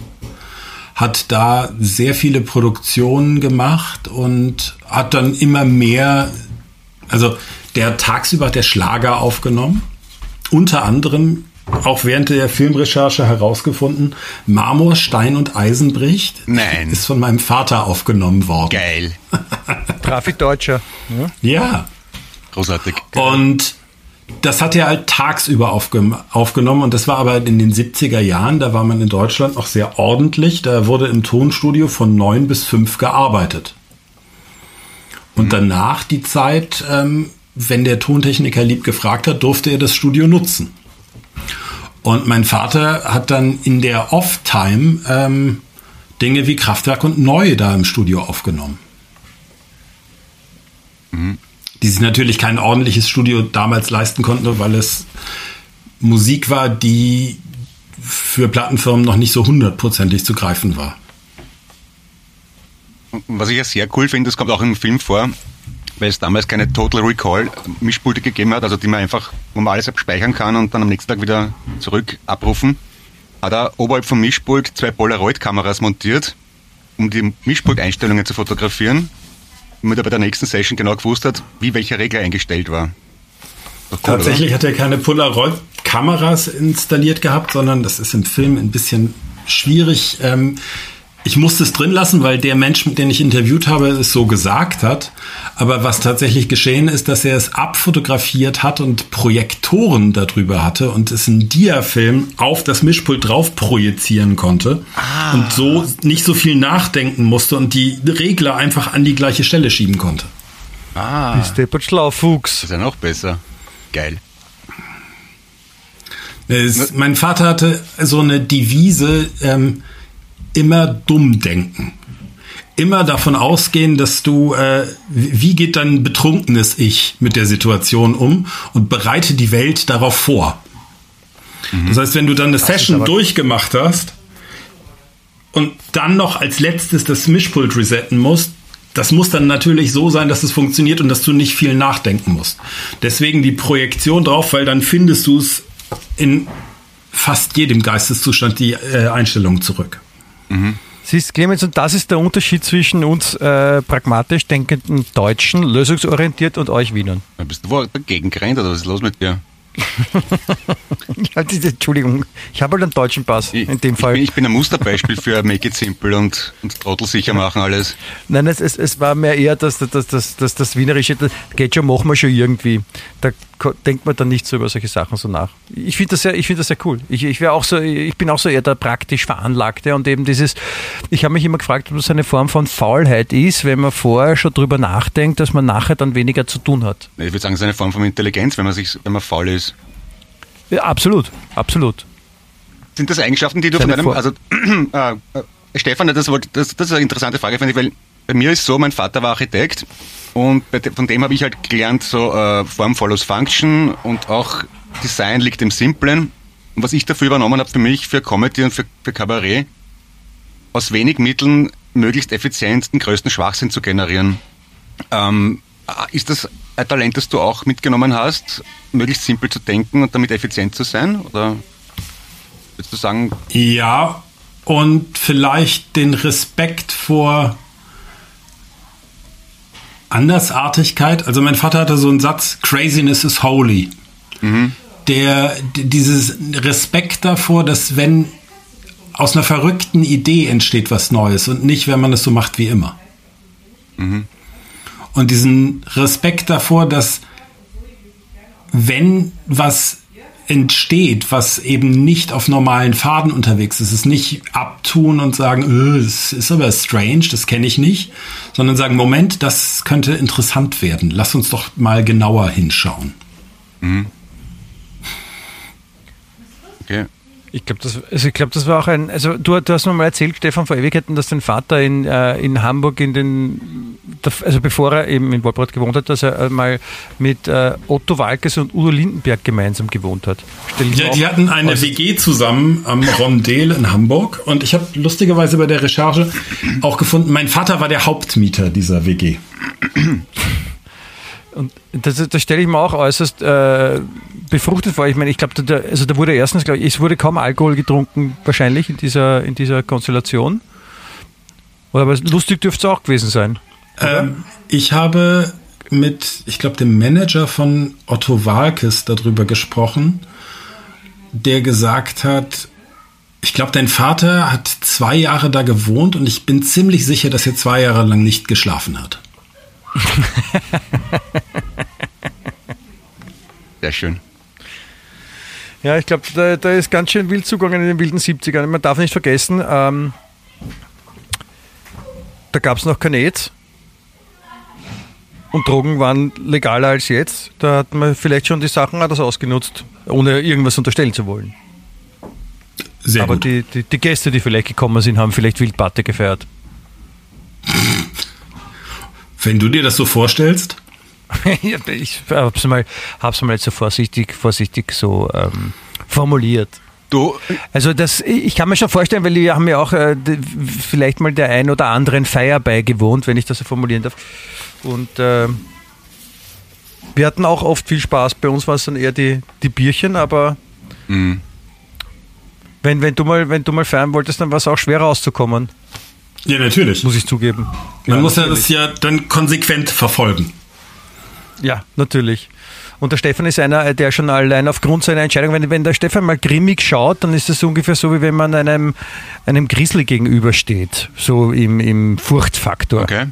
Speaker 4: hat da sehr viele Produktionen gemacht und hat dann immer mehr, also der tagsüber hat der Schlager aufgenommen, unter anderem auch während der Filmrecherche herausgefunden, Marmor, Stein und Eisen bricht.
Speaker 2: Nein.
Speaker 4: Ist von meinem Vater aufgenommen worden.
Speaker 2: Geil.
Speaker 3: Trafi Deutscher. Ja.
Speaker 4: Ja.
Speaker 2: Großartig.
Speaker 4: Und das hat er halt tagsüber aufge aufgenommen und das war aber in den 70er Jahren, da war man in Deutschland noch sehr ordentlich. Da wurde im Tonstudio von neun bis fünf gearbeitet. Und danach die Zeit, ähm, wenn der Tontechniker lieb gefragt hat, durfte er das Studio nutzen. Und mein Vater hat dann in der Off-Time ähm, Dinge wie Kraftwerk und Neu da im Studio aufgenommen. Die sich natürlich kein ordentliches Studio damals leisten konnten, weil es Musik war, die für Plattenfirmen noch nicht so hundertprozentig zu greifen war.
Speaker 2: Was ich ja sehr cool finde, das kommt auch im Film vor, weil es damals keine Total Recall Mischpulte gegeben hat, also die man einfach, wo man alles abspeichern kann und dann am nächsten Tag wieder zurück abrufen, hat er oberhalb vom Mischpult zwei Polaroid-Kameras montiert, um die Mischpult-Einstellungen zu fotografieren, damit er bei der nächsten Session genau gewusst hat, wie welcher Regler eingestellt war.
Speaker 4: Cool, Tatsächlich oder? hat er keine Polaroid-Kameras installiert gehabt, sondern das ist im Film ein bisschen schwierig. Ähm, ich musste es drin lassen, weil der Mensch, den ich interviewt habe, es so gesagt hat. Aber was tatsächlich geschehen ist, dass er es abfotografiert hat und Projektoren darüber hatte und es einen Dia-Film auf das Mischpult drauf projizieren konnte ah. und so nicht so viel nachdenken musste und die Regler einfach an die gleiche Stelle schieben konnte.
Speaker 3: Ah. Ist der schlau, Fuchs.
Speaker 2: Das ist ja noch besser. Geil.
Speaker 4: Es, mein Vater hatte so eine Devise, ähm, immer dumm denken. Immer davon ausgehen, dass du, äh, wie geht dein betrunkenes Ich mit der Situation um und bereite die Welt darauf vor. Mhm. Das heißt, wenn du dann eine das Session durchgemacht hast und dann noch als letztes das Mischpult resetten musst, das muss dann natürlich so sein, dass es funktioniert und dass du nicht viel nachdenken musst. Deswegen die Projektion drauf, weil dann findest du es in fast jedem Geisteszustand die äh, Einstellung zurück.
Speaker 3: Mhm. Siehst, Clemens, und das ist der Unterschied zwischen uns äh, pragmatisch denkenden Deutschen, lösungsorientiert und euch Wienern.
Speaker 2: Bist du dagegen gerannt oder was ist los mit dir?
Speaker 3: ja, Entschuldigung, ich habe halt einen deutschen Pass ich, in dem Fall.
Speaker 2: Ich bin, ich bin, ein Musterbeispiel für Make it simple und, und Trottel sicher machen alles.
Speaker 3: Nein, es, es, es war mehr eher das, das, das, das, das Wienerische, das geht schon, machen wir schon irgendwie. Da denkt man dann nicht so über solche Sachen so nach. Ich finde das, sehr, find das sehr cool. Ich, ich, auch so, ich bin auch so eher der praktisch Veranlagte und eben dieses, ich habe mich immer gefragt, ob das eine Form von Faulheit ist, wenn man vorher schon drüber nachdenkt, dass man nachher dann weniger zu tun hat.
Speaker 2: Ich würde sagen, es ist eine Form von Intelligenz, wenn man, sich, wenn man faul ist.
Speaker 3: Ja, absolut, absolut.
Speaker 2: Sind das Eigenschaften, die du Seine von einem, also äh, äh, Stefan, das, das, das ist eine interessante Frage, finde ich, weil bei mir ist so, mein Vater war Architekt und von dem habe ich halt gelernt, so äh, Form follows Function und auch Design liegt im Simplen. Und was ich dafür übernommen habe für mich, für Comedy und für, für Kabarett, aus wenig Mitteln möglichst effizient den größten Schwachsinn zu generieren. Ähm, ist das ein Talent, das du auch mitgenommen hast, möglichst simpel zu denken und damit effizient zu sein? Oder würdest du sagen?
Speaker 4: Ja, und vielleicht den Respekt vor Andersartigkeit. Also mein Vater hatte so einen Satz, Craziness is holy. Mhm. Der, dieses Respekt davor, dass wenn aus einer verrückten Idee entsteht was Neues und nicht, wenn man es so macht wie immer. Mhm und diesen Respekt davor, dass wenn was entsteht, was eben nicht auf normalen Faden unterwegs ist, es nicht abtun und sagen, öh, das ist aber strange, das kenne ich nicht, sondern sagen, Moment, das könnte interessant werden. Lass uns doch mal genauer hinschauen. Mhm.
Speaker 3: Okay. Ich glaube, das, also glaub, das war auch ein, also du, du hast mir mal erzählt, Stefan, vor Ewigkeiten, dass dein Vater in, äh, in Hamburg in den, also bevor er eben in Wolbrot gewohnt hat, dass er mal mit äh, Otto Walkes und Udo Lindenberg gemeinsam gewohnt hat.
Speaker 4: Ja, die hatten eine WG zusammen am Rondel in Hamburg und ich habe lustigerweise bei der Recherche auch gefunden, mein Vater war der Hauptmieter dieser WG.
Speaker 3: Und das, das stelle ich mir auch äußerst äh, befruchtet vor. Ich meine, ich glaube, da, also da wurde erstens, glaube ich, es wurde kaum Alkohol getrunken, wahrscheinlich in dieser, in dieser Konstellation. Oder aber lustig dürfte es auch gewesen sein.
Speaker 4: Ähm, ich habe mit, ich glaube, dem Manager von Otto Walkes darüber gesprochen, der gesagt hat, ich glaube, dein Vater hat zwei Jahre da gewohnt und ich bin ziemlich sicher, dass er zwei Jahre lang nicht geschlafen hat.
Speaker 2: Sehr schön.
Speaker 3: Ja, ich glaube, da, da, ist ganz schön wild zugegangen in den wilden 70ern. Man darf nicht vergessen, ähm, da gab es noch keine AIDS. Und Drogen waren legaler als jetzt. Da hat man vielleicht schon die Sachen anders ausgenutzt, ohne irgendwas unterstellen zu wollen. Sehr Aber gut. Die, die, die Gäste, die vielleicht gekommen sind, haben vielleicht Wildparty gefeiert.
Speaker 4: Wenn du dir das so vorstellst?
Speaker 3: ich habe es mal, hab's mal so vorsichtig, vorsichtig so ähm, formuliert.
Speaker 2: Du,
Speaker 3: Also das, ich kann mir schon vorstellen, weil wir haben ja auch äh, vielleicht mal der ein oder anderen Feier beigewohnt, wenn ich das so formulieren darf. Und äh, wir hatten auch oft viel Spaß. Bei uns war es dann eher die, die Bierchen, aber
Speaker 2: mh,
Speaker 3: wenn, wenn, du mal, wenn du mal feiern wolltest, dann war es auch schwer rauszukommen,
Speaker 4: Ja, natürlich.
Speaker 3: muss ich zugeben.
Speaker 4: Man
Speaker 3: Ja,
Speaker 4: muss ja das ja dann konsequent verfolgen.
Speaker 3: Ja, natürlich. Und der Stefan ist einer, der schon allein aufgrund seiner Entscheidung, wenn, wenn der Stefan mal grimmig schaut, dann ist das ungefähr so, wie wenn man einem, einem Grizzly gegenübersteht. So im, im Furchtfaktor.
Speaker 2: okay.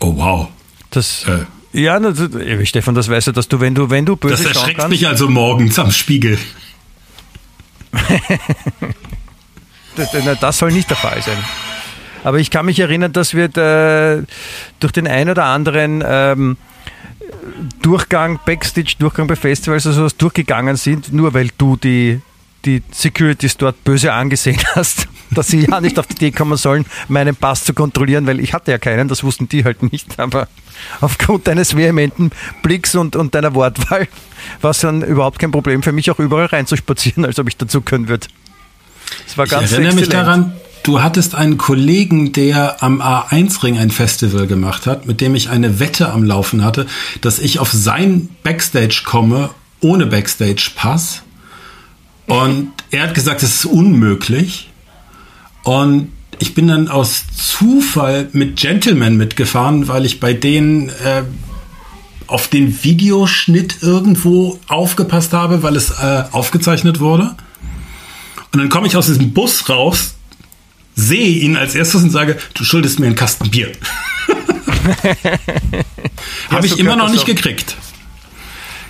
Speaker 4: Oh wow.
Speaker 3: Das,
Speaker 4: Äh.
Speaker 3: ja, das- ey, Stefan, das weißt du, dass du, wenn du, wenn du böse
Speaker 4: Das erschreckt
Speaker 3: kannst,
Speaker 4: mich also morgens am Spiegel.
Speaker 3: das, soll nicht der Fall sein. Aber ich kann mich erinnern, dass wir da durch den ein oder anderen ähm, Durchgang, Backstage-Durchgang bei Festivals oder sowas durchgegangen sind, nur weil du die, die Securities dort böse angesehen hast, dass sie ja nicht auf die Idee kommen sollen, meinen Pass zu kontrollieren, weil ich hatte ja keinen, das wussten die halt nicht. Aber aufgrund deines vehementen Blicks und, und deiner Wortwahl war es dann überhaupt kein Problem für mich, auch überall reinzuspazieren, als ob ich dazu können würde. Es war ganz
Speaker 4: ich erinnere mich
Speaker 3: exzellent.
Speaker 4: daran, du hattest einen Kollegen, der am A1-Ring ein Festival gemacht hat, mit dem ich eine Wette am Laufen hatte, dass ich auf sein Backstage komme, ohne Backstage-Pass. Und er hat gesagt, es ist unmöglich. Und ich bin dann aus Zufall mit Gentleman mitgefahren, weil ich bei denen äh, auf den Videoschnitt irgendwo aufgepasst habe, weil es äh, aufgezeichnet wurde. Und dann komme ich aus diesem Bus raus, sehe ihn als erstes und sage, du schuldest mir einen Kasten Bier. Habe ich immer noch
Speaker 3: das
Speaker 4: nicht gekriegt.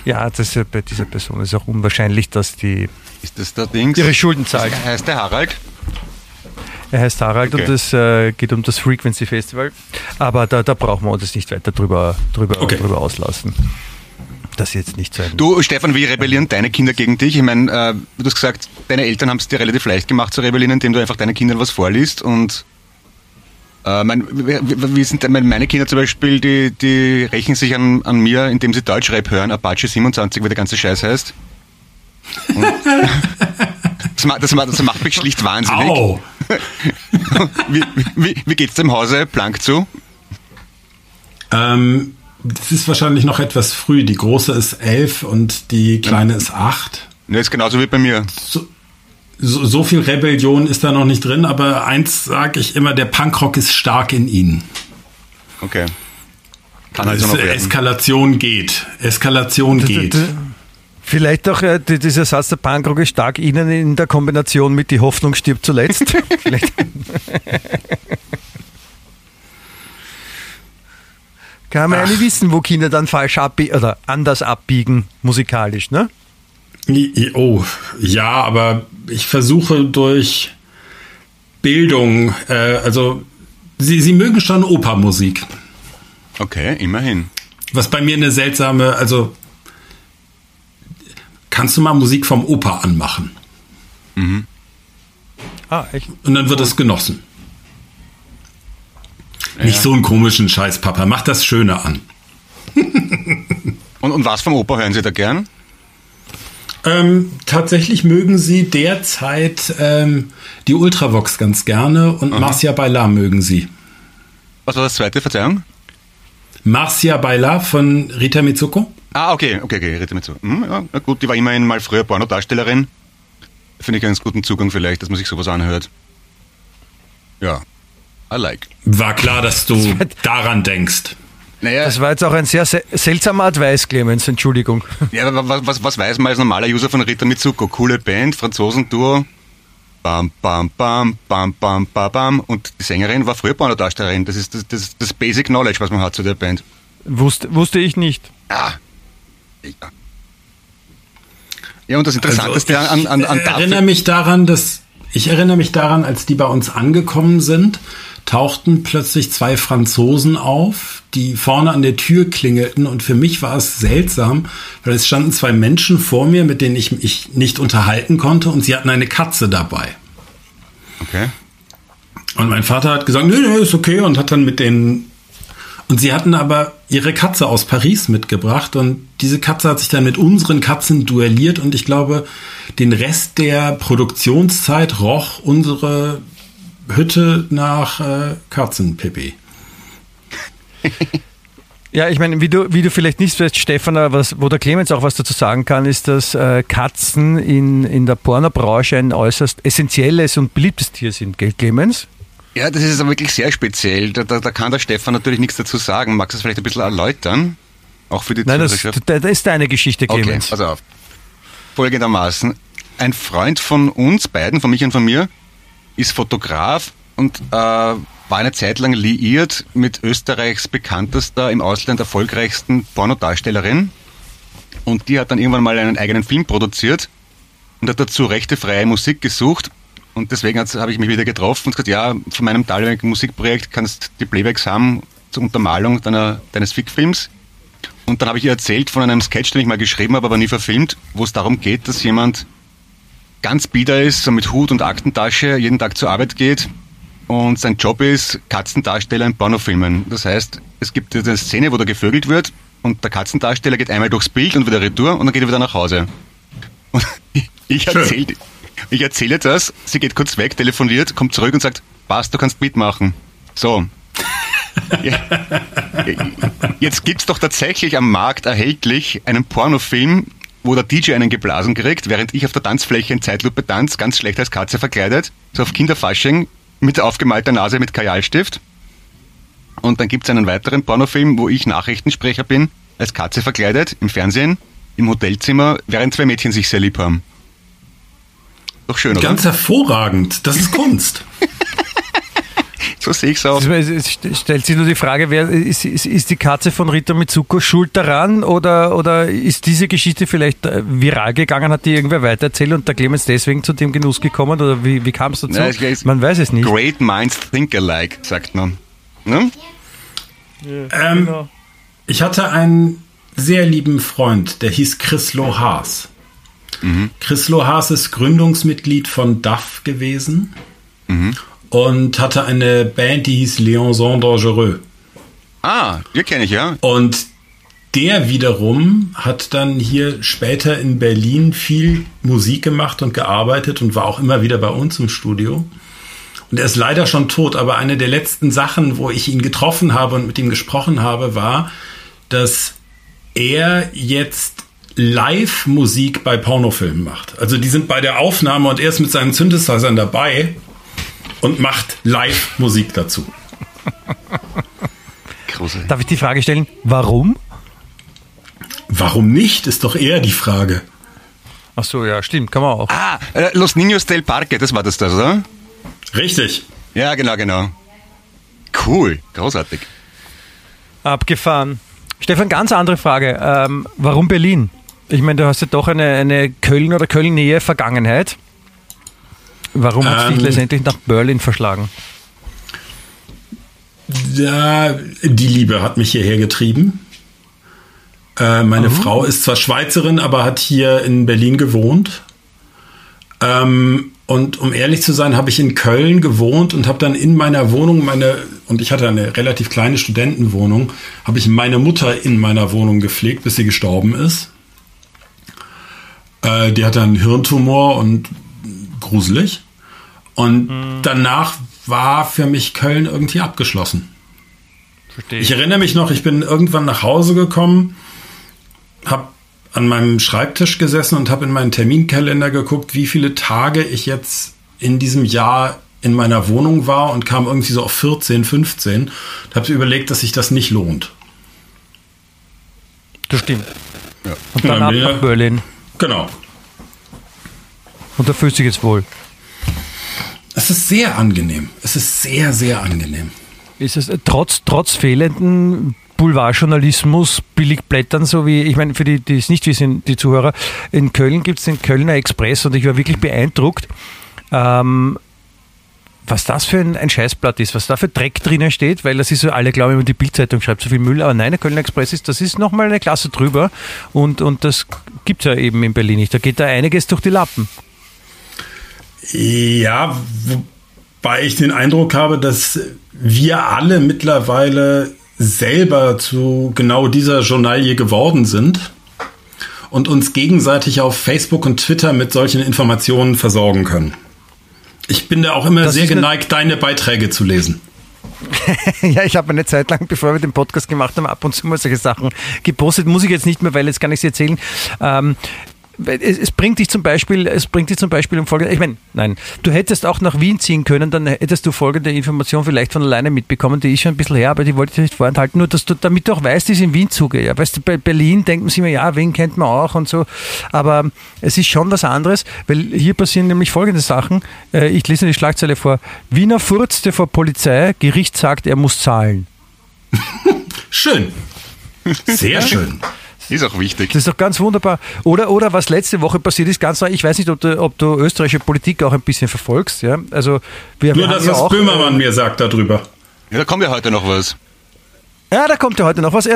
Speaker 3: Ja, das ist ja bei dieser Person ist auch unwahrscheinlich, dass die
Speaker 2: Ist das der Ding?
Speaker 3: ihre Schulden zahlt.
Speaker 2: Heißt der Harald?
Speaker 3: Er heißt Harald
Speaker 2: Okay.
Speaker 3: und es äh, geht um das Frequency Festival. Aber da, da brauchen wir uns jetzt nicht weiter drüber, drüber,
Speaker 4: Okay.
Speaker 3: drüber auslassen. Das jetzt nicht so ein.
Speaker 2: Du, Stefan, wie rebellieren deine Kinder gegen dich? Ich meine, äh, du hast gesagt, deine Eltern haben es dir relativ leicht gemacht zu rebellieren, indem du einfach deinen Kindern was vorliest. Und äh, mein, wie, sind meine Kinder zum Beispiel, die, die rächen sich an, an mir, indem sie Deutschrap hören, Apache 27, wie der ganze Scheiß heißt. Das, ma- das, ma- das macht mich schlicht wahnsinnig.
Speaker 4: Au!
Speaker 2: Wie, wie, wie geht's dem Hause Plank zu?
Speaker 4: Ähm, das ist wahrscheinlich noch etwas früh. Die große ist elf und die kleine ist acht.
Speaker 2: Ne, ist genauso wie bei mir.
Speaker 4: So, so, so viel Rebellion ist da noch nicht drin, aber eins sage ich immer, der Punkrock ist stark in ihnen.
Speaker 2: Okay. Kann also noch werden.
Speaker 4: Eskalation geht. Eskalation geht.
Speaker 3: Vielleicht auch äh, die- dieser Satz der Punkrock ist stark Ihnen in der Kombination mit Die Hoffnung stirbt zuletzt. Vielleicht. Kann man ja nicht wissen, wo Kinder dann falsch abbiegen oder anders abbiegen musikalisch, ne?
Speaker 4: Oh, ja, aber ich versuche durch Bildung, äh, also sie, sie mögen schon Opermusik,
Speaker 2: Okay, immerhin.
Speaker 4: was bei mir eine seltsame, also kannst du mal Musik vom Oper anmachen
Speaker 3: Ah, echt?
Speaker 4: und dann wird es genossen. Nicht so einen komischen Scheiß, Papa, mach das Schöne an.
Speaker 2: Und, und was vom Opa hören Sie da gern?
Speaker 4: Ähm, tatsächlich mögen sie derzeit ähm, die Ultravox ganz gerne und Marcia Bailar mögen sie.
Speaker 2: Was war das zweite, Verzeihung?
Speaker 4: Marcia Bailar von Rita Mitsuko.
Speaker 2: Ah, okay, okay, okay, mir zu. Hm, ja, na gut, die war immerhin mal früher Pornodarstellerin. Finde ich einen guten Zugang vielleicht, dass man sich sowas anhört. Ja, I like.
Speaker 4: War klar, dass du daran denkst.
Speaker 2: Naja,
Speaker 3: Das war jetzt auch ein sehr se seltsamer Advice, Clemens, Entschuldigung.
Speaker 2: ja, aber was, was, was weiß man als normaler User von Rita Mitsuko? Coole Band, Franzosen-Duo. Bam, bam, bam, bam, bam, bam, bam. Und die Sängerin war früher Pornodarstellerin. Das ist das, das, das Basic Knowledge, was man hat zu der Band.
Speaker 3: Wusste, wusste ich nicht.
Speaker 2: Ah. Ja. Ja, und das Interessanteste
Speaker 4: Also,
Speaker 2: an, an, an
Speaker 4: ich erinnere mich daran, dass ich erinnere mich daran, als die bei uns angekommen sind, tauchten plötzlich zwei Franzosen auf, die vorne an der Tür klingelten. Und für mich war es seltsam, weil es standen zwei Menschen vor mir, mit denen ich mich nicht unterhalten konnte. Und sie hatten eine Katze dabei.
Speaker 2: Okay.
Speaker 4: Und mein Vater hat gesagt, nö, nö, ist okay. Und hat dann mit denen Und sie hatten aber ihre Katze aus Paris mitgebracht. Und diese Katze hat sich dann mit unseren Katzen duelliert. Und ich glaube, den Rest der Produktionszeit roch unsere Hütte nach äh, Katzenpipi.
Speaker 3: Ja, ich meine, wie du, wie du vielleicht nicht weißt, Stefan, was, wo der Clemens auch was dazu sagen kann, ist, dass äh, Katzen in, in der Pornobranche ein äußerst essentielles und beliebtes Tier sind, gell, Clemens?
Speaker 2: Ja, das ist aber wirklich sehr speziell. Da, da, da kann der Stefan natürlich nichts dazu sagen. Magst du das vielleicht ein bisschen erläutern? Auch für die
Speaker 3: Nein, das, das ist deine Geschichte, Clemens.
Speaker 2: Okay, pass auf. Folgendermaßen. Ein Freund von uns beiden, von mich und von mir, ist Fotograf und äh, war eine Zeit lang liiert mit Österreichs bekanntester, im Ausland erfolgreichsten Pornodarstellerin. Und die hat dann irgendwann mal einen eigenen Film produziert und hat dazu rechte freie Musik gesucht. Und deswegen habe ich mich wieder getroffen und gesagt, ja, von meinem damaligen Musikprojekt kannst du die Playbacks haben zur Untermalung deiner, deines Fickfilms. Und dann habe ich ihr erzählt von einem Sketch, den ich mal geschrieben habe, aber nie verfilmt, wo es darum geht, dass jemand ganz bieder ist, so mit Hut und Aktentasche jeden Tag zur Arbeit geht und sein Job ist Katzendarsteller in Pornofilmen. Das heißt, es gibt eine Szene, wo da gevögelt wird und der Katzendarsteller geht einmal durchs Bild und wieder retour und dann geht er wieder nach Hause. Und ich erzähle ich erzähle das, sie geht kurz weg, telefoniert, kommt zurück und sagt, passt, du kannst mitmachen. So. Jetzt gibt's doch tatsächlich am Markt erhältlich einen Pornofilm, wo der DJ einen geblasen kriegt, während ich auf der Tanzfläche in Zeitlupe tanze, ganz schlecht als Katze verkleidet, so auf Kinderfasching, mit aufgemalter Nase mit Kajalstift. Und dann gibt es einen weiteren Pornofilm, wo ich Nachrichtensprecher bin, als Katze verkleidet, im Fernsehen, im Hotelzimmer, während zwei Mädchen sich sehr lieb haben.
Speaker 4: Doch schön, oder? Ganz hervorragend. Das ist Kunst.
Speaker 2: So sehe ich es auch.
Speaker 3: Es stellt sich nur die Frage, wer, ist, ist, ist die Katze von Rita Mitsuko schuld daran oder, oder ist diese Geschichte vielleicht äh, viral gegangen, hat die irgendwer weitererzählt und der Clemens deswegen zu dem Genuss gekommen oder wie, wie kam es dazu? Nein, man weiß es nicht.
Speaker 2: Great minds think alike, sagt man. Ne?
Speaker 4: Ja, ähm, genau. Ich hatte einen sehr lieben Freund, der hieß Chris Lohaas. Mhm. Chris Lohaas ist Gründungsmitglied von DAF gewesen. Mhm und hatte eine Band, die hieß Liaison Dangereux.
Speaker 2: Ah, die kenne ich ja.
Speaker 4: Und der wiederum hat dann hier später in Berlin viel Musik gemacht und gearbeitet und war auch immer wieder bei uns im Studio. Und er ist leider schon tot, aber eine der letzten Sachen, wo ich ihn getroffen habe und mit ihm gesprochen habe, war, dass er jetzt Live-Musik bei Pornofilmen macht. Also die sind bei der Aufnahme und er ist mit seinen Synthesizern dabei und macht Live-Musik dazu.
Speaker 3: Große. Darf ich die Frage stellen, warum?
Speaker 4: Warum nicht, ist doch eher die Frage.
Speaker 3: Ach so, ja, stimmt, kann man auch.
Speaker 2: Ah, äh, Los Niños del Parque, das war das, das oder?
Speaker 4: Richtig.
Speaker 2: Ja, genau, genau. Cool, großartig.
Speaker 3: Abgefahren. Stefan, ganz andere Frage. Ähm, warum Berlin? Ich meine, du hast ja doch eine, eine Köln- oder Köln-Nähe Vergangenheit. Warum hat ähm, dich letztendlich nach Berlin verschlagen?
Speaker 4: Ja, die Liebe hat mich hierher getrieben. Äh, meine oh. Frau ist zwar Schweizerin, aber hat hier in Berlin gewohnt. Ähm, und um ehrlich zu sein, habe ich in Köln gewohnt und habe dann in meiner Wohnung meine, und ich hatte eine relativ kleine Studentenwohnung, habe ich meine Mutter in meiner Wohnung gepflegt, bis sie gestorben ist. Äh, die hatte einen Hirntumor und gruselig. Und mhm. danach war für mich Köln irgendwie abgeschlossen. Verstehe. Ich erinnere mich noch, ich bin irgendwann nach Hause gekommen, habe an meinem Schreibtisch gesessen und habe in meinen Terminkalender geguckt, wie viele Tage ich jetzt in diesem Jahr in meiner Wohnung war und kam irgendwie so auf 14, 15 und habe überlegt, dass sich das nicht lohnt.
Speaker 3: Das stimmt. Ja. Und ab nach Berlin.
Speaker 4: Genau.
Speaker 3: Und da fühlst du dich jetzt wohl.
Speaker 4: Es ist sehr angenehm. Es ist sehr, sehr angenehm.
Speaker 3: Ist es trotz, trotz fehlenden Boulevardjournalismus, Billigblättern, so wie, ich meine, für die, die es nicht wissen, die Zuhörer, in Köln gibt es den Kölner Express und ich war wirklich beeindruckt, ähm, was das für ein, ein, Scheißblatt ist, was da für Dreck drinnen steht, weil das ist so, alle glauben immer, die Bildzeitung schreibt so viel Müll, aber nein, der Kölner Express ist, das ist nochmal eine Klasse drüber und, und das gibt es ja eben in Berlin nicht. Da geht da einiges durch die Lappen.
Speaker 4: Ja, wobei ich den Eindruck habe, dass wir alle mittlerweile selber zu genau dieser Journalie geworden sind und uns gegenseitig auf Facebook und Twitter mit solchen Informationen versorgen können. Ich bin da auch immer das sehr geneigt, deine Beiträge zu lesen.
Speaker 3: ja, ich habe eine Zeit lang, bevor wir den Podcast gemacht haben, ab und zu mal solche Sachen gepostet. Muss ich jetzt nicht mehr, weil jetzt kann ich sie erzählen. Ähm, es, es, bringt dich zum Beispiel, es bringt dich zum Beispiel um folgende, ich meine, nein, du hättest auch nach Wien ziehen können, dann hättest du folgende Information vielleicht von alleine mitbekommen, die ist schon ein bisschen her, aber die wollte ich nicht vorenthalten, nur dass du, damit du auch weißt, es in Wien zugeht. Ja, weißt du, bei Berlin denkt man sich immer, ja, Wien kennt man auch und so, aber es ist schon was anderes, weil hier passieren nämlich folgende Sachen. Äh, ich lese die Schlagzeile vor. Wiener furzte vor Polizei, Gericht sagt, er muss zahlen.
Speaker 4: Schön. Sehr schön.
Speaker 2: Ist auch wichtig.
Speaker 3: Das ist doch ganz wunderbar. Oder, oder was letzte Woche passiert ist, ganz neu, ich weiß nicht, ob du, ob du österreichische Politik auch ein bisschen verfolgst. Ja? Also,
Speaker 4: wir, Nur das, was auch, Böhmermann äh, mir sagt darüber.
Speaker 2: Ja, da kommt ja heute noch was.
Speaker 3: Ja, da kommt ja heute noch was.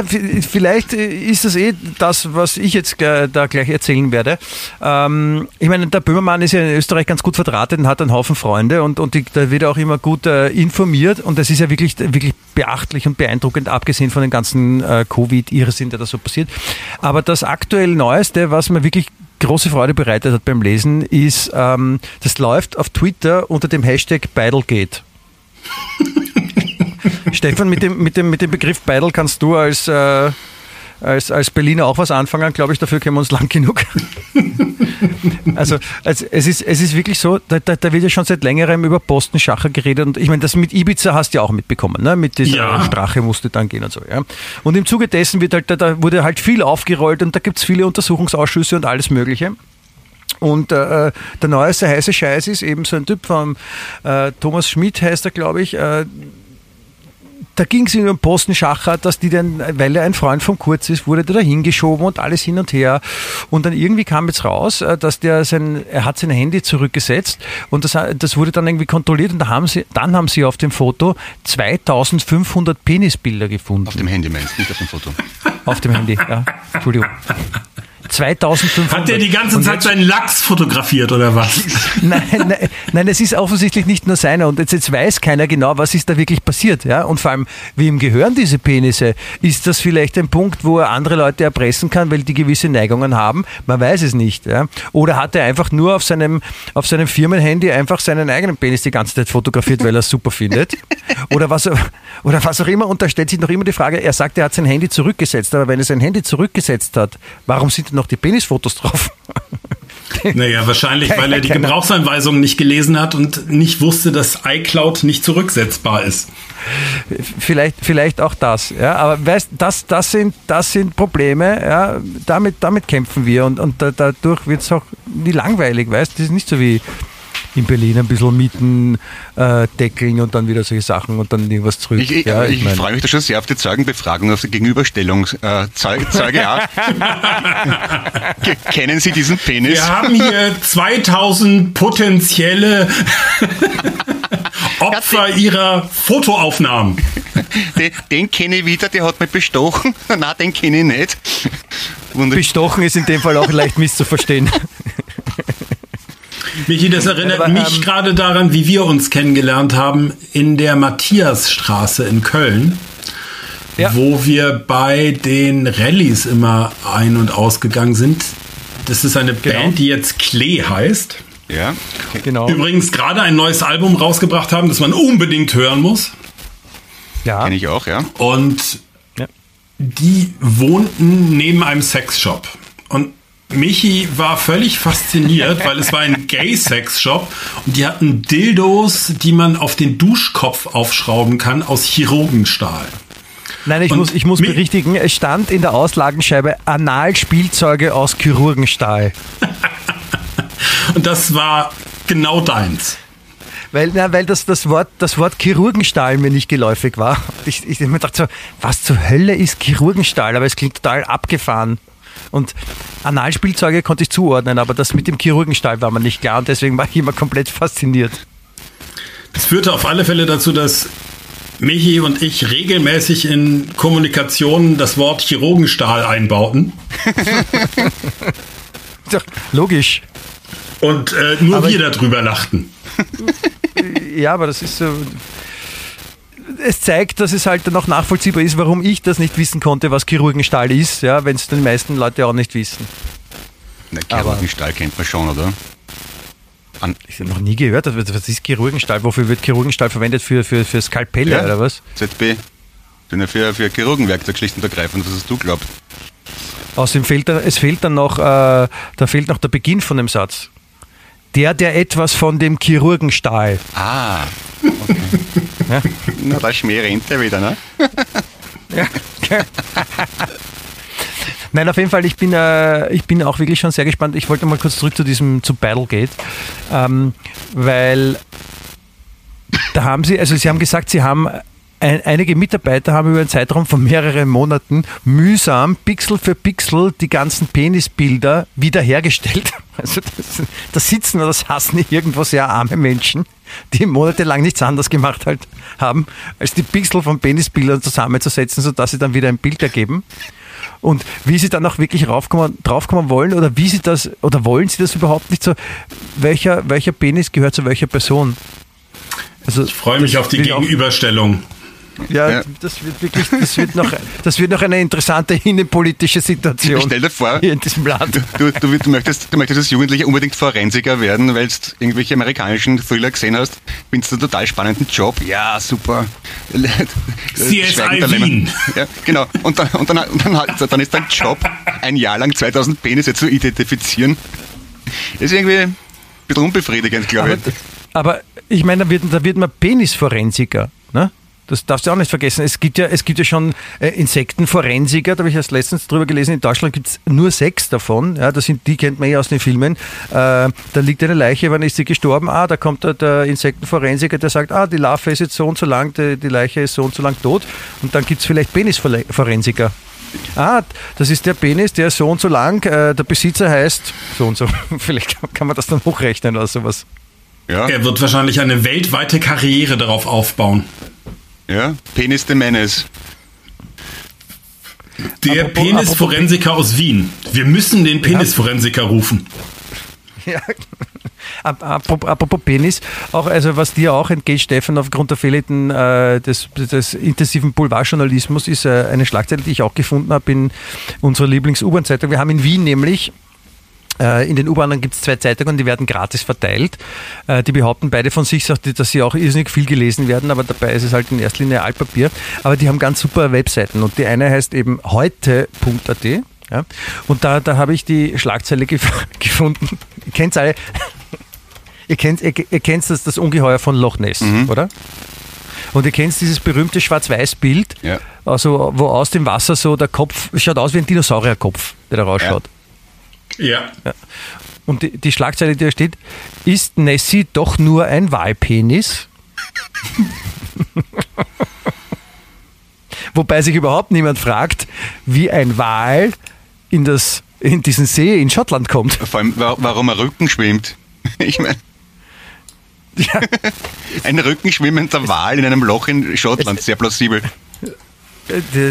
Speaker 3: Vielleicht ist das eh das, was ich jetzt da gleich erzählen werde. Ähm, ich meine, der Böhmermann ist ja in Österreich ganz gut verdrahtet und hat einen Haufen Freunde und, und die, da wird er auch immer gut äh, informiert und das ist ja wirklich, wirklich beachtlich und beeindruckend, abgesehen von den ganzen äh, Covid-Irrsinn, der da so passiert. Aber das aktuell Neueste, was mir wirklich große Freude bereitet hat beim Lesen, ist, ähm, das läuft auf Twitter unter dem Hashtag Beidelgate. Stefan, mit dem, mit, dem, mit dem Begriff Beidel kannst du als, äh, als, als Berliner auch was anfangen, glaube ich, dafür kennen wir uns lang genug. also, also es, ist, es ist wirklich so, da, da, da wird ja schon seit längerem über Postenschacher geredet und ich meine, das mit Ibiza hast du ja auch mitbekommen, ne? mit dieser ja. Sprache musste dann gehen und so. Ja? Und im Zuge dessen wird halt, da, da wurde halt viel aufgerollt und da gibt es viele Untersuchungsausschüsse und alles Mögliche. Und äh, der neueste heiße Scheiß ist eben so ein Typ von äh, Thomas Schmidt heißt er, glaube ich, äh, da ging es um Posten Schacher, dass die dann, weil er ein Freund von Kurz ist, wurde der da hingeschoben und alles hin und her. Und dann irgendwie kam jetzt raus, äh, dass der sein, er hat sein Handy zurückgesetzt und das, das wurde dann irgendwie kontrolliert und da haben sie, dann haben sie auf dem Foto 2500 Penisbilder gefunden.
Speaker 2: Auf dem Handy meinst du, nicht auf dem Foto?
Speaker 3: Auf dem Handy, ja. Entschuldigung. 2500.
Speaker 4: Hat der die ganze Zeit seinen Lachs fotografiert oder was?
Speaker 3: nein, nein, nein, es ist offensichtlich nicht nur seiner und jetzt, jetzt weiß keiner genau, was ist da wirklich passiert. Ja? Und vor allem, wem gehören diese Penisse? Ist das vielleicht ein Punkt, wo er andere Leute erpressen kann, weil die gewisse Neigungen haben? Man weiß es nicht. Ja? Oder hat er einfach nur auf seinem, auf seinem Firmenhandy einfach seinen eigenen Penis die ganze Zeit fotografiert, weil er es super findet? Oder was, oder was auch immer. Und da stellt sich noch immer die Frage, er sagt, er hat sein Handy zurückgesetzt, aber wenn er sein Handy zurückgesetzt hat, warum sind denn noch die Penisfotos drauf.
Speaker 4: Naja, wahrscheinlich, weil er die Gebrauchsanweisungen nicht gelesen hat und nicht wusste, dass iCloud nicht zurücksetzbar ist.
Speaker 3: Vielleicht, vielleicht auch das, ja. Aber weißt, das, das sind, das sind Probleme, ja. Damit, damit kämpfen wir und, und dadurch wird es auch nie langweilig, weißt. Das ist nicht so wie in Berlin ein bisschen Mieten äh, deckeln und dann wieder solche Sachen und dann irgendwas zurück.
Speaker 2: Ich, ja, ich, ich freue mich da schon sehr auf die Zeugenbefragung, auf die Gegenüberstellung. Äh, Zeuge, Zeuge A. Kennen Sie diesen Penis?
Speaker 4: Wir haben hier 2000 potenzielle Opfer ihrer Fotoaufnahmen.
Speaker 2: Den, den kenne ich wieder, der hat mich bestochen. Nein, den kenne ich nicht.
Speaker 3: Bestochen ist in dem Fall auch leicht misszuverstehen.
Speaker 4: Michi, das erinnert Aber, mich ähm, gerade daran, wie wir uns kennengelernt haben in der Matthiasstraße in Köln. Ja. Wo wir bei den Rallyes immer ein- und ausgegangen sind. Das ist eine genau. Band, die jetzt Klee heißt.
Speaker 2: Ja,
Speaker 4: genau. Übrigens gerade ein neues Album rausgebracht haben, das man unbedingt hören muss.
Speaker 2: Ja. Kenne ich auch, ja.
Speaker 4: Und ja. die wohnten neben einem Sexshop. Und Michi war völlig fasziniert, weil es war ein Gay-Sex-Shop und die hatten Dildos, die man auf den Duschkopf aufschrauben kann aus Chirurgenstahl.
Speaker 3: Nein, ich und muss, ich muss berichtigen, es stand in der Auslagenscheibe Analspielzeuge aus Chirurgenstahl.
Speaker 4: und das war genau deins.
Speaker 3: Weil, na, weil das, das, Wort, das Wort Chirurgenstahl mir nicht geläufig war. Ich, ich, ich mir dachte so, was zur Hölle ist Chirurgenstahl? Aber es klingt total abgefahren. Und Analspielzeuge konnte ich zuordnen, aber das mit dem Chirurgenstall war mir nicht klar und deswegen war ich immer komplett fasziniert.
Speaker 4: Das führte auf alle Fälle dazu, dass Michi und ich regelmäßig in Kommunikationen das Wort Chirurgenstahl einbauten.
Speaker 3: Doch, logisch.
Speaker 4: Und äh, nur aber wir darüber lachten.
Speaker 3: Ja, aber das ist so es zeigt, dass es halt dann auch nachvollziehbar ist, warum ich das nicht wissen konnte, was Chirurgenstall ist, ja, wenn es den meisten Leute auch nicht wissen.
Speaker 2: Na, Chirurgenstall kennt man schon, oder?
Speaker 3: An ich habe noch nie gehört, was ist Chirurgenstall? Wofür wird Chirurgenstall verwendet? Für, für, für Skalpelle ja, oder was?
Speaker 2: ZB. Für, für Chirurgenwerkzeug schlicht und ergreifend, was hast du glaubt.
Speaker 3: Außerdem fehlt da, es fehlt dann noch, äh, da fehlt noch der Beginn von dem Satz. Der, der etwas von dem Chirurgen stahl.
Speaker 2: Ah, okay. ja? Na, da Schmäh rennt er wieder, ne? ja.
Speaker 3: Nein, auf jeden Fall, ich bin, äh, ich bin auch wirklich schon sehr gespannt. Ich wollte mal kurz zurück zu diesem, zu Battlegate, ähm, weil da haben sie, also sie haben gesagt, sie haben ein, einige Mitarbeiter haben über einen Zeitraum von mehreren Monaten mühsam Pixel für Pixel die ganzen Penisbilder wiederhergestellt. Also das, das sitzen oder das hassen irgendwo sehr arme Menschen, die monatelang nichts anderes gemacht halt haben, als die Pixel von Penisbildern zusammenzusetzen, sodass sie dann wieder ein Bild ergeben. Und wie sie dann auch wirklich raufkommen, draufkommen wollen oder wie sie das, oder wollen sie das überhaupt nicht so, welcher, welcher Penis gehört zu welcher Person?
Speaker 4: Also, ich freue mich auf die Gegenüberstellung.
Speaker 3: Ja, ja, das wird wirklich, das wird noch, das wird noch eine interessante innenpolitische Situation.
Speaker 2: Stell dir vor, hier in diesem Land. Du, du, du, möchtest, du möchtest als Jugendlicher unbedingt Forensiker werden, weil du irgendwelche amerikanischen Thriller gesehen hast. Findest du einen total spannenden Job? Ja, super.
Speaker 4: CSI Wien.
Speaker 2: Ja, genau. Und dann, und dann, und dann, dann ist dein Job, ein Jahr lang 2000 Penisse zu identifizieren. Das ist irgendwie ein bisschen unbefriedigend, glaube ich.
Speaker 3: Aber ich meine, da wird, da wird man Penisforensiker. Ne? Das darfst du auch nicht vergessen. Es gibt ja, es gibt ja schon äh, Insektenforensiker, da habe ich erst letztens drüber gelesen, in Deutschland gibt es nur sechs davon. Ja, das sind, die kennt man ja aus den Filmen. Äh, da liegt eine Leiche, wann ist sie gestorben? Ah, da kommt der, der Insektenforensiker, der sagt, ah, die Larve ist jetzt so und so lang, die, die Leiche ist so und so lang tot. Und dann gibt es vielleicht Penisforensiker. Ah, das ist der Penis, der ist so und so lang, äh, der Besitzer heißt so und so. Vielleicht kann man das dann hochrechnen oder sowas.
Speaker 4: Ja. Er wird wahrscheinlich eine weltweite Karriere darauf aufbauen.
Speaker 2: Ja, Penis de Menes.
Speaker 4: Der Penisforensiker aus Wien. Wir müssen den Penisforensiker rufen.
Speaker 3: Ja. Apropos, Penis, auch also was dir auch entgeht, Stefan, aufgrund der fehlenden äh, des, des, intensiven Boulevardjournalismus, ist äh, eine Schlagzeile, die ich auch gefunden habe in unserer Lieblings-U-Bahn-Zeitung. Wir haben in Wien nämlich in den U-Bahnen gibt es zwei Zeitungen, die werden gratis verteilt. Äh, die behaupten beide von sich, dass sie auch irrsinnig viel gelesen werden, aber dabei ist es halt in erster Linie Altpapier. Aber die haben ganz super Webseiten und die eine heißt eben heute.at. Ja? Und da, da habe ich die Schlagzeile gef gefunden. Ihr kennt alle. ihr kennt, ihr, ihr kennt das, das Ungeheuer von Loch Ness, mhm. oder? Und ihr kennt dieses berühmte Schwarz-Weiß-Bild, ja. also wo aus dem Wasser so der Kopf, schaut aus wie ein Dinosaurierkopf, der da rausschaut. Ja.
Speaker 4: Ja. ja.
Speaker 3: Und die, die, Schlagzeile, die da steht, ist Nessie doch nur ein Wahlpenis? Wobei sich überhaupt niemand fragt, wie ein Wal in, das, in diesen See in Schottland kommt.
Speaker 2: Vor allem, warum er Rücken schwimmt. Ich meine. Ja. ein rückenschwimmender Wal in einem Loch in Schottland, sehr plausibel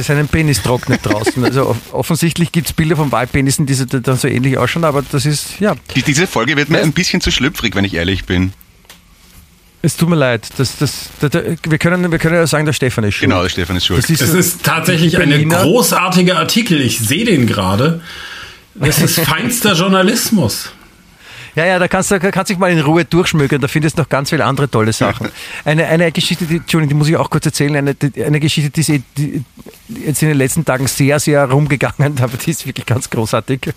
Speaker 3: seinen Penis trocknet draußen. Also offensichtlich gibt es Bilder von Wahlpenissen, die dann so ähnlich ausschauen, aber das ist, ja.
Speaker 2: diese Folge wird mir ein bisschen zu schlüpfrig, wenn ich ehrlich bin.
Speaker 3: Es tut mir leid. Das, das, das, wir, können, wir können ja sagen, der Stefan ist schuld.
Speaker 2: Genau, der Stefan ist schuld.
Speaker 4: Das ist, es ist tatsächlich ein großartiger Artikel. Ich sehe den gerade. Das ist feinster Journalismus.
Speaker 3: Ja, ja, da kannst du kannst dich mal in Ruhe durchschmökern, da findest du noch ganz viele andere tolle Sachen. Eine, eine Geschichte, die, Entschuldigung, die muss ich auch kurz erzählen, eine, eine Geschichte, die ist eh, die, jetzt in den letzten Tagen sehr, sehr rumgegangen, aber die ist wirklich ganz großartig.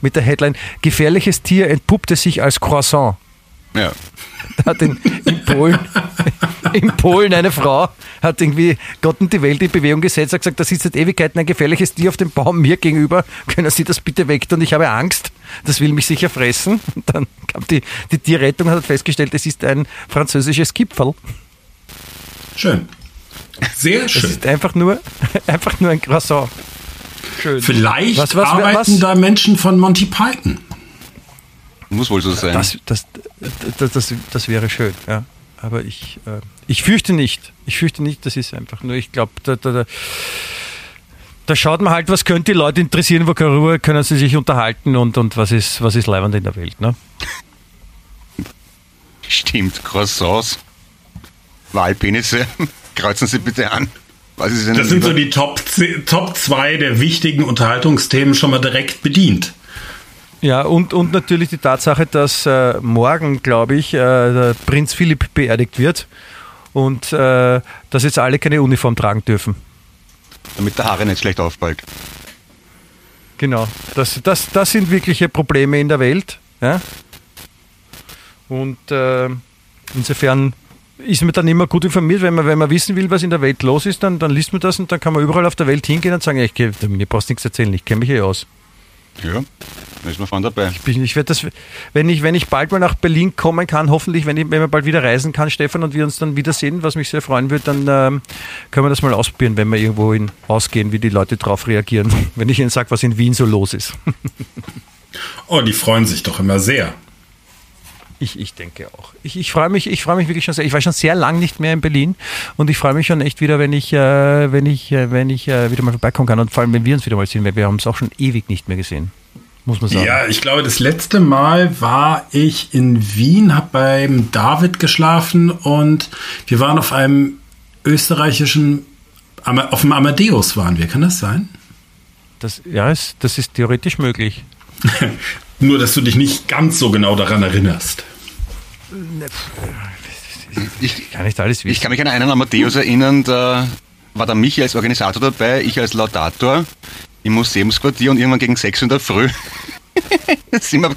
Speaker 3: Mit der Headline, gefährliches Tier entpuppte sich als Croissant.
Speaker 2: Ja.
Speaker 3: Da hat in, in, Polen, in Polen eine Frau, hat irgendwie Gott und die Welt in Bewegung gesetzt, hat gesagt, da sitzt seit Ewigkeiten ein gefährliches Tier auf dem Baum mir gegenüber, können Sie das bitte weg tun, ich habe Angst, das will mich sicher fressen. Und dann kam die, die Tierrettung und hat festgestellt, es ist ein französisches Kipferl.
Speaker 4: Schön. Sehr schön. Es
Speaker 3: ist einfach nur, einfach nur ein Croissant.
Speaker 4: Schön. Vielleicht was, was, arbeiten was? da Menschen von Monty Python.
Speaker 2: Muss wohl so sein.
Speaker 3: Das, das, das, das, das wäre schön, ja. Aber ich, äh, ich fürchte nicht. Ich fürchte nicht, das ist einfach nur, ich glaube, da, da, da, da, schaut man halt, was könnte die Leute interessieren, worüber können sie sich unterhalten und, und was ist, was ist leibend in der Welt, ne?
Speaker 2: Stimmt, Croissants, Wahlpenisse. kreuzen Sie bitte an. Was ist Ihnen
Speaker 4: Das sind
Speaker 2: lieber?
Speaker 4: so die Top, Top 2 der wichtigen Unterhaltungsthemen schon mal direkt bedient.
Speaker 3: Ja, und, und natürlich die Tatsache, dass äh, morgen, glaube ich, äh, der Prinz Philipp beerdigt wird und äh, dass jetzt alle keine Uniform tragen dürfen.
Speaker 2: damit der Haare nicht schlecht aufballt.
Speaker 3: Genau. Das, das, das sind wirkliche Probleme in der Welt. Ja? Und äh, insofern ist man dann immer gut informiert, wenn man, wenn man wissen will, was in der Welt los ist, dann, dann liest man das und dann kann man überall auf der Welt hingehen und sagen, ich, mir brauchst nichts erzählen, ich kenne mich eh aus.
Speaker 2: Ja, da ist man vorne dabei.
Speaker 3: Ich, bin- ich werde das, wenn ich, wenn ich bald mal nach Berlin kommen kann, hoffentlich, wenn, ich, wenn wir bald wieder reisen kann, Stefan, und wir uns dann wiedersehen, was mich sehr freuen würde, dann ähm, können wir das mal ausprobieren, wenn wir irgendwo in, ausgehen, wie die Leute darauf reagieren, wenn ich ihnen sage, was in Wien so los ist.
Speaker 4: Oh, die freuen sich doch immer sehr.
Speaker 3: Ich, ich denke auch. Ich, ich freue mich, ich freue mich wirklich schon sehr. Ich war schon sehr lang nicht mehr in Berlin und ich freue mich schon echt wieder, wenn ich, äh, wenn ich, äh, wenn ich äh, wieder mal vorbeikommen kann und vor allem, wenn wir uns wieder mal sehen, weil wir haben es auch schon ewig nicht mehr gesehen. Muss man sagen.
Speaker 4: Ja, ich glaube, das letzte Mal war ich in Wien, habe beim David geschlafen und wir waren auf einem österreichischen, auf dem Amadeus waren wir. Kann das sein?
Speaker 3: Das, ja, das ist theoretisch möglich.
Speaker 4: Nur, dass du dich nicht ganz so genau daran erinnerst.
Speaker 2: Ich,
Speaker 3: Kann nicht alles wissen.
Speaker 2: ich kann mich an einen Amadeus erinnern, da war der Michi als Organisator dabei, ich als Laudator im Museumsquartier und irgendwann gegen 6 Uhr in der Früh sind wir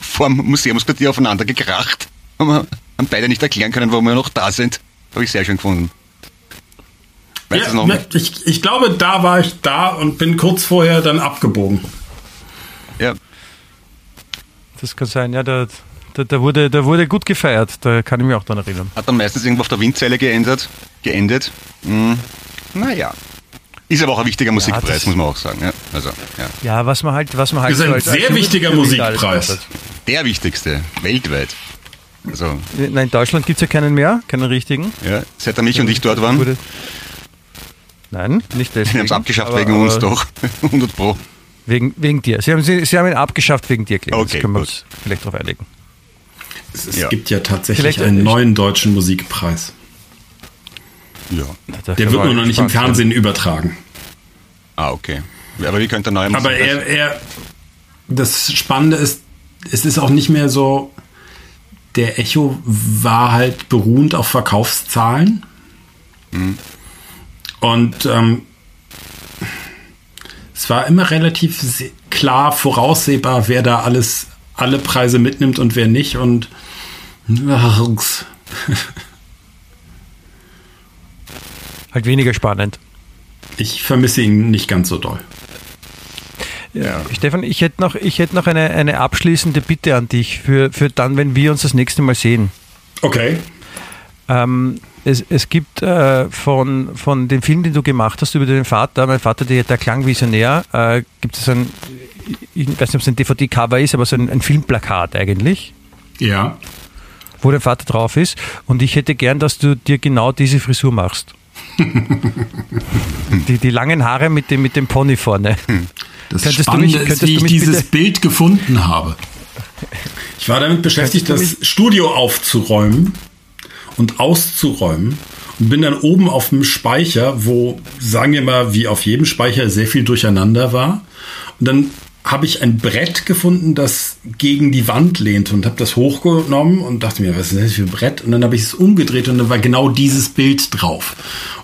Speaker 2: vor dem Museumsquartier aufeinander gekracht. Haben, wir- haben beide nicht erklären können, warum wir noch da sind. Habe ich sehr schön gefunden. Weißt du es noch?
Speaker 4: ne, ich, ich glaube, da war ich da und bin kurz vorher dann abgebogen.
Speaker 2: Ja.
Speaker 3: Das kann sein, ja, da, da, da, wurde, da wurde gut gefeiert, da kann ich mich auch daran erinnern.
Speaker 2: Hat dann meistens irgendwo auf der Windzelle geendet. geendet. Hm. Naja. Ist aber auch ein wichtiger Musikpreis,
Speaker 3: das-
Speaker 2: muss man auch sagen. Ja, also, ja.
Speaker 3: Ja, was man halt, was man halt
Speaker 4: Ist ein
Speaker 3: als-
Speaker 4: sehr
Speaker 3: als
Speaker 4: wichtiger Musikpreis.
Speaker 2: Der wichtigste, weltweit. Also.
Speaker 3: Nein, in Deutschland gibt es ja keinen mehr, keinen richtigen.
Speaker 2: ja, seit der mich und ich dort waren,
Speaker 3: Wurde, nein, nicht
Speaker 2: wir
Speaker 3: deswegen.
Speaker 2: haben es abgeschafft
Speaker 3: aber-
Speaker 2: wegen uns
Speaker 3: aber
Speaker 2: doch. 100 Pro.
Speaker 3: Wegen, wegen dir. Sie haben, sie, sie haben ihn abgeschafft wegen dir, Clemens.
Speaker 2: Okay,
Speaker 3: das können wir
Speaker 2: gut.
Speaker 3: uns vielleicht darauf einigen.
Speaker 4: Es,
Speaker 2: Ja.
Speaker 4: gibt ja tatsächlich
Speaker 3: Vielleicht-
Speaker 4: einen neuen deutschen Musikpreis.
Speaker 2: Ja.
Speaker 4: Der wird
Speaker 3: wir
Speaker 4: nur noch nicht im. Fernsehen übertragen.
Speaker 2: Ah, okay. Aber wie könnte der neue
Speaker 4: Aber
Speaker 2: Musikpreis-
Speaker 4: er, er, das Spannende ist, es ist auch nicht mehr so, der Echo war halt beruhend auf Verkaufszahlen. Und ähm, es war immer relativ klar voraussehbar, wer da alles, alle Preise mitnimmt und wer nicht. Und
Speaker 3: Halt weniger spannend.
Speaker 4: ich vermisse ihn nicht ganz so doll.
Speaker 3: Ja. Stefan, ich hätte noch, ich hätte noch eine, eine abschließende Bitte an dich für, für dann, wenn wir uns das nächste Mal sehen.
Speaker 4: Okay.
Speaker 3: Ähm, es, es gibt äh, von, von dem Film, den du gemacht hast über den Vater, mein Vater, der, der Klangvisionär, äh, gibt es ein, ich weiß nicht, ob es ein DVD-Cover ist, aber so ein, ein Filmplakat eigentlich,
Speaker 4: Ja.
Speaker 3: wo der Vater drauf ist. Und ich hätte gern, dass du dir genau diese Frisur machst. die, die langen Haare mit dem, mit dem Pony vorne.
Speaker 4: Das
Speaker 3: Könntest du
Speaker 4: Spannende
Speaker 3: mich-
Speaker 4: ist, wie
Speaker 3: du
Speaker 4: ich dieses Bild gefunden habe. Ich war damit beschäftigt,
Speaker 3: du
Speaker 4: das Studio aufzuräumen und auszuräumen und bin dann oben auf dem Speicher, wo, sagen wir mal, wie auf jedem Speicher sehr viel durcheinander war. Und dann habe ich ein Brett gefunden, das gegen die Wand lehnte und habe das hochgenommen und dachte mir, was ist das für ein Brett? Und dann habe ich es umgedreht und dann war genau dieses Bild drauf.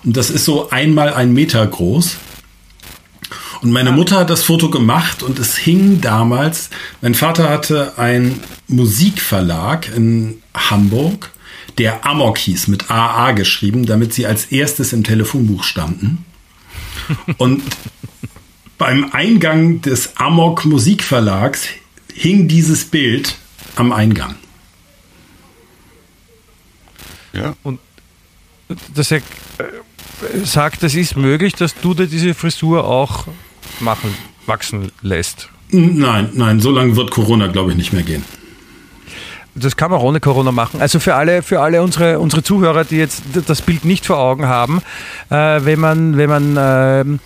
Speaker 4: Und das ist so einmal ein Meter groß. Und meine Mutter hat das Foto gemacht und es hing damals. Mein Vater hatte einen Musikverlag in Hamburg, der Amok hieß, mit AA geschrieben, damit sie als erstes im Telefonbuch standen. Und beim Eingang des Amok Musikverlags hing dieses Bild am Eingang.
Speaker 2: Ja.
Speaker 3: Und dass er äh, sagt, es ist möglich, dass du dir diese Frisur auch machen, wachsen lässt.
Speaker 4: Nein, nein, so lange wird Corona, glaube ich, nicht mehr gehen.
Speaker 3: Das kann man ohne Corona machen. Also für alle, für alle unsere, unsere Zuhörer, die jetzt das Bild nicht vor Augen haben, äh, wenn man, wenn man ähm,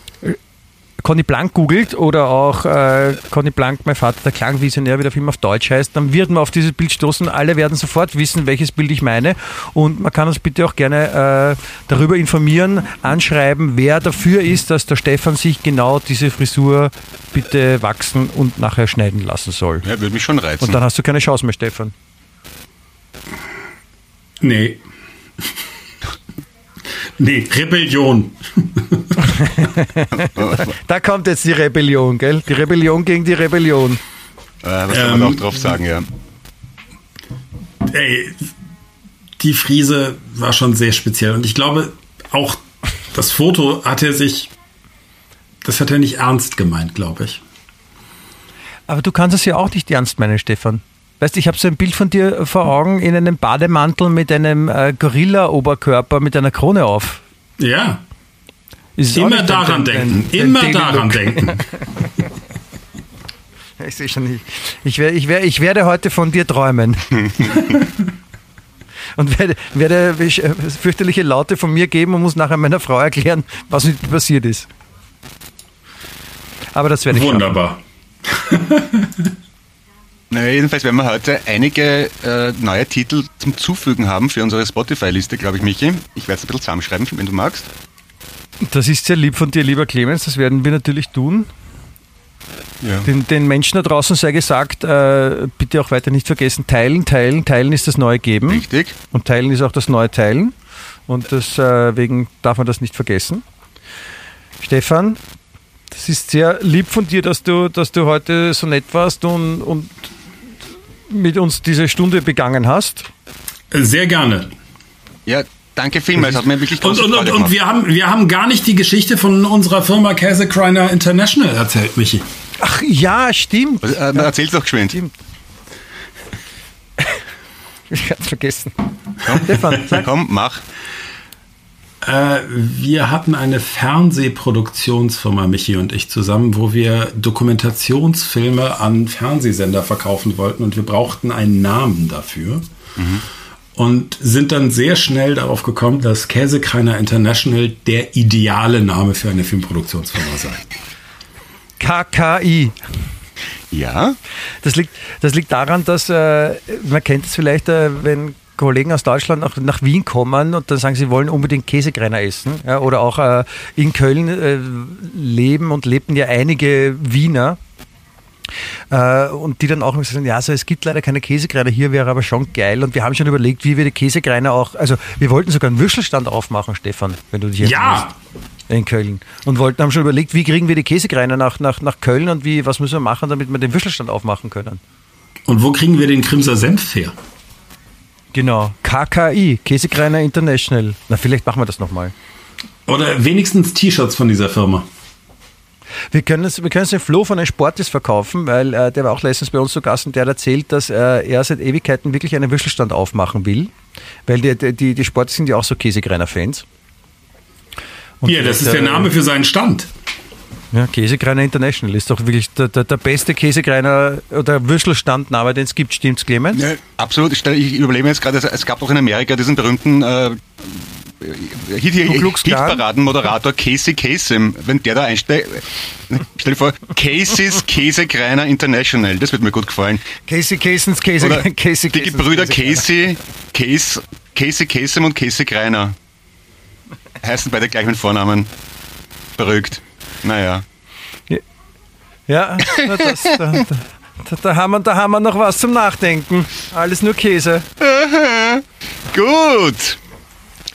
Speaker 3: Conny Blank googelt oder auch äh, Conny Blank, mein Vater, der Klangvisionär, wie der Film auf Deutsch heißt, dann wird man auf dieses Bild stoßen. Alle werden sofort wissen, welches Bild ich meine. Und man kann uns bitte auch gerne äh, darüber informieren, anschreiben, wer dafür ist, dass der Stefan sich genau diese Frisur bitte wachsen und nachher schneiden lassen soll.
Speaker 2: Ja, würde mich schon reizen.
Speaker 3: Und dann hast du keine Chance mehr, Stefan.
Speaker 4: Nee. nee, Rebellion.
Speaker 3: da kommt jetzt die Rebellion, gell? Die Rebellion gegen die Rebellion.
Speaker 2: Äh, was soll man
Speaker 4: Ähm,
Speaker 2: auch drauf sagen, ja.
Speaker 4: Ey, die Friese war schon sehr speziell. Und ich glaube, auch das Foto hat er sich. Das hat er nicht ernst gemeint, glaube ich.
Speaker 3: Aber du kannst es ja auch nicht ernst meinen, Stefan. Weißt du, ich habe so ein Bild von dir vor Augen in einem Bademantel mit einem äh, Gorilla-Oberkörper mit einer Krone auf.
Speaker 4: Ja. Immer daran denken.
Speaker 3: dein
Speaker 4: Immer
Speaker 3: Daily
Speaker 4: daran denken.
Speaker 3: Ich sehe schon nicht. Ich, wer- ich, wer- ich werde heute von dir träumen. und werde, werde fürchterliche Laute von mir geben und muss nachher meiner Frau erklären, was mit mir passiert ist. Aber das werde ich.
Speaker 4: Wunderbar.
Speaker 2: Naja, jedenfalls werden wir heute einige äh, neue Titel zum Zufügen haben für unsere Spotify-Liste, glaube ich, Michi. Ich werde es ein bisschen zusammenschreiben, wenn du magst.
Speaker 3: Das ist sehr lieb von dir, lieber Clemens. Das werden wir natürlich tun.
Speaker 2: Ja.
Speaker 3: Den, den Menschen da draußen sei gesagt, äh, bitte auch weiter nicht vergessen, teilen, teilen, teilen ist das neue Geben.
Speaker 2: Richtig.
Speaker 3: Und teilen ist auch das neue Teilen. Und deswegen darf man das nicht vergessen. Stefan, das ist sehr lieb von dir, dass du, dass du heute so nett warst und, und mit uns diese Stunde begangen hast.
Speaker 4: Sehr gerne.
Speaker 2: Ja, danke vielmals. Hat mir wirklich
Speaker 4: Und,
Speaker 2: große
Speaker 4: und, und, und wir, haben, wir haben gar nicht die Geschichte von unserer Firma Käsekreiner International erzählt, Michi.
Speaker 3: Ach ja, stimmt.
Speaker 2: Was, äh, erzähl's doch geschwind.
Speaker 3: Stimmt. Ich hab's vergessen. Stefan, sag.
Speaker 2: Komm, mach.
Speaker 4: Äh, wir hatten eine Fernsehproduktionsfirma, Michi und ich zusammen, wo wir Dokumentationsfilme an Fernsehsender verkaufen wollten und wir brauchten einen Namen dafür. Und sind dann sehr schnell darauf gekommen, dass Käsekreiner International der ideale Name für eine Filmproduktionsfirma sei.
Speaker 3: KKI.
Speaker 2: Ja,
Speaker 3: Das liegt, das liegt daran, dass äh, man kennt es vielleicht, äh, wenn Kollegen aus Deutschland nach, nach Wien kommen und dann sagen, sie wollen unbedingt Käsekreiner essen. Ja, oder auch äh, in Köln äh, leben und lebten ja einige Wiener. Äh, und die dann auch sagen, ja, also es gibt leider keine Käsekreiner, hier wäre aber schon geil. Und wir haben schon überlegt, wie wir die Käsekreiner auch, also wir wollten sogar einen Würstelstand aufmachen, Stefan, wenn du dich
Speaker 4: Ja.
Speaker 3: erinnerst in Köln. Und wollten, haben schon überlegt, wie kriegen wir die Käsekreiner nach, nach, nach Köln und wie, was müssen wir machen, damit wir den Würstelstand aufmachen können.
Speaker 4: Und wo kriegen wir den Krimser Senf her?
Speaker 3: Genau. KKI, Käsekreiner International. Na, vielleicht machen wir das nochmal.
Speaker 4: Oder wenigstens T-Shirts von dieser Firma.
Speaker 3: Wir können es, wir können es den Flo von den Sportis verkaufen, weil äh, der war auch letztens bei uns zu Gast und der hat erzählt, dass äh, er seit Ewigkeiten wirklich einen Würstelstand aufmachen will. Weil die, die, die Sportis sind ja auch so Käsekreiner-Fans. Und
Speaker 4: Hier, das ist der Name für seinen Stand.
Speaker 3: Ja, Käsekreiner International ist doch wirklich der, der, der beste Käsekreiner oder Würstelstandname, den es gibt, stimmt's, Clemens?
Speaker 2: ja absolut. Ich überlege mir jetzt gerade, es gab auch in Amerika diesen berühmten äh, Hit, Hit? Hitparaden-Moderator Casey Kasem. Wenn der da einsteigt, stell dir vor, Casey's Käsekreiner International. Das wird mir gut gefallen.
Speaker 3: Casey Casens Käse, Casey
Speaker 2: die Gebrüder. Casey, Case, Casey Kasem und Casey Greiner. Heißen beide gleich mit Vornamen. Verrückt. Naja.
Speaker 3: Ja, na das, da, da, da, haben wir, da haben wir noch was zum Nachdenken. Alles nur Käse.
Speaker 2: Gut.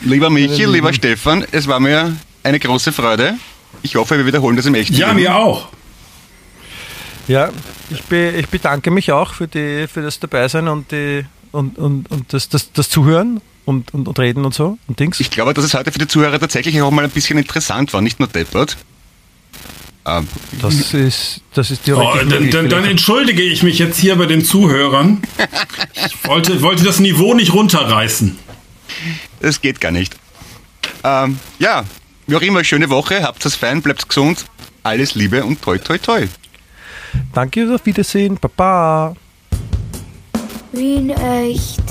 Speaker 2: Lieber Michi, lieber Stefan, es war mir eine große Freude. Ich hoffe, wir wiederholen das im echten
Speaker 4: Ja,
Speaker 2: Leben.
Speaker 4: mir auch.
Speaker 3: Ja, ich, be, ich bedanke mich auch für, die, für das Dabeisein und, die, und, und, und das, das, das Zuhören und, und, und Reden und so und Dings.
Speaker 2: Ich glaube, dass es heute für die Zuhörer tatsächlich auch mal ein bisschen interessant war, nicht nur deppert. Ähm,
Speaker 3: Das ist, das ist die
Speaker 4: Oh, dann, dann, dann entschuldige ich mich jetzt hier bei den Zuhörern. Ich wollte, wollte das Niveau nicht runterreißen.
Speaker 2: das geht gar nicht. Ähm, ja, wie auch immer, schöne Woche, habt es fein, bleibt gesund, alles Liebe und toi toi toi.
Speaker 3: Danke, auf Wiedersehen. Baba.
Speaker 1: Wien echt.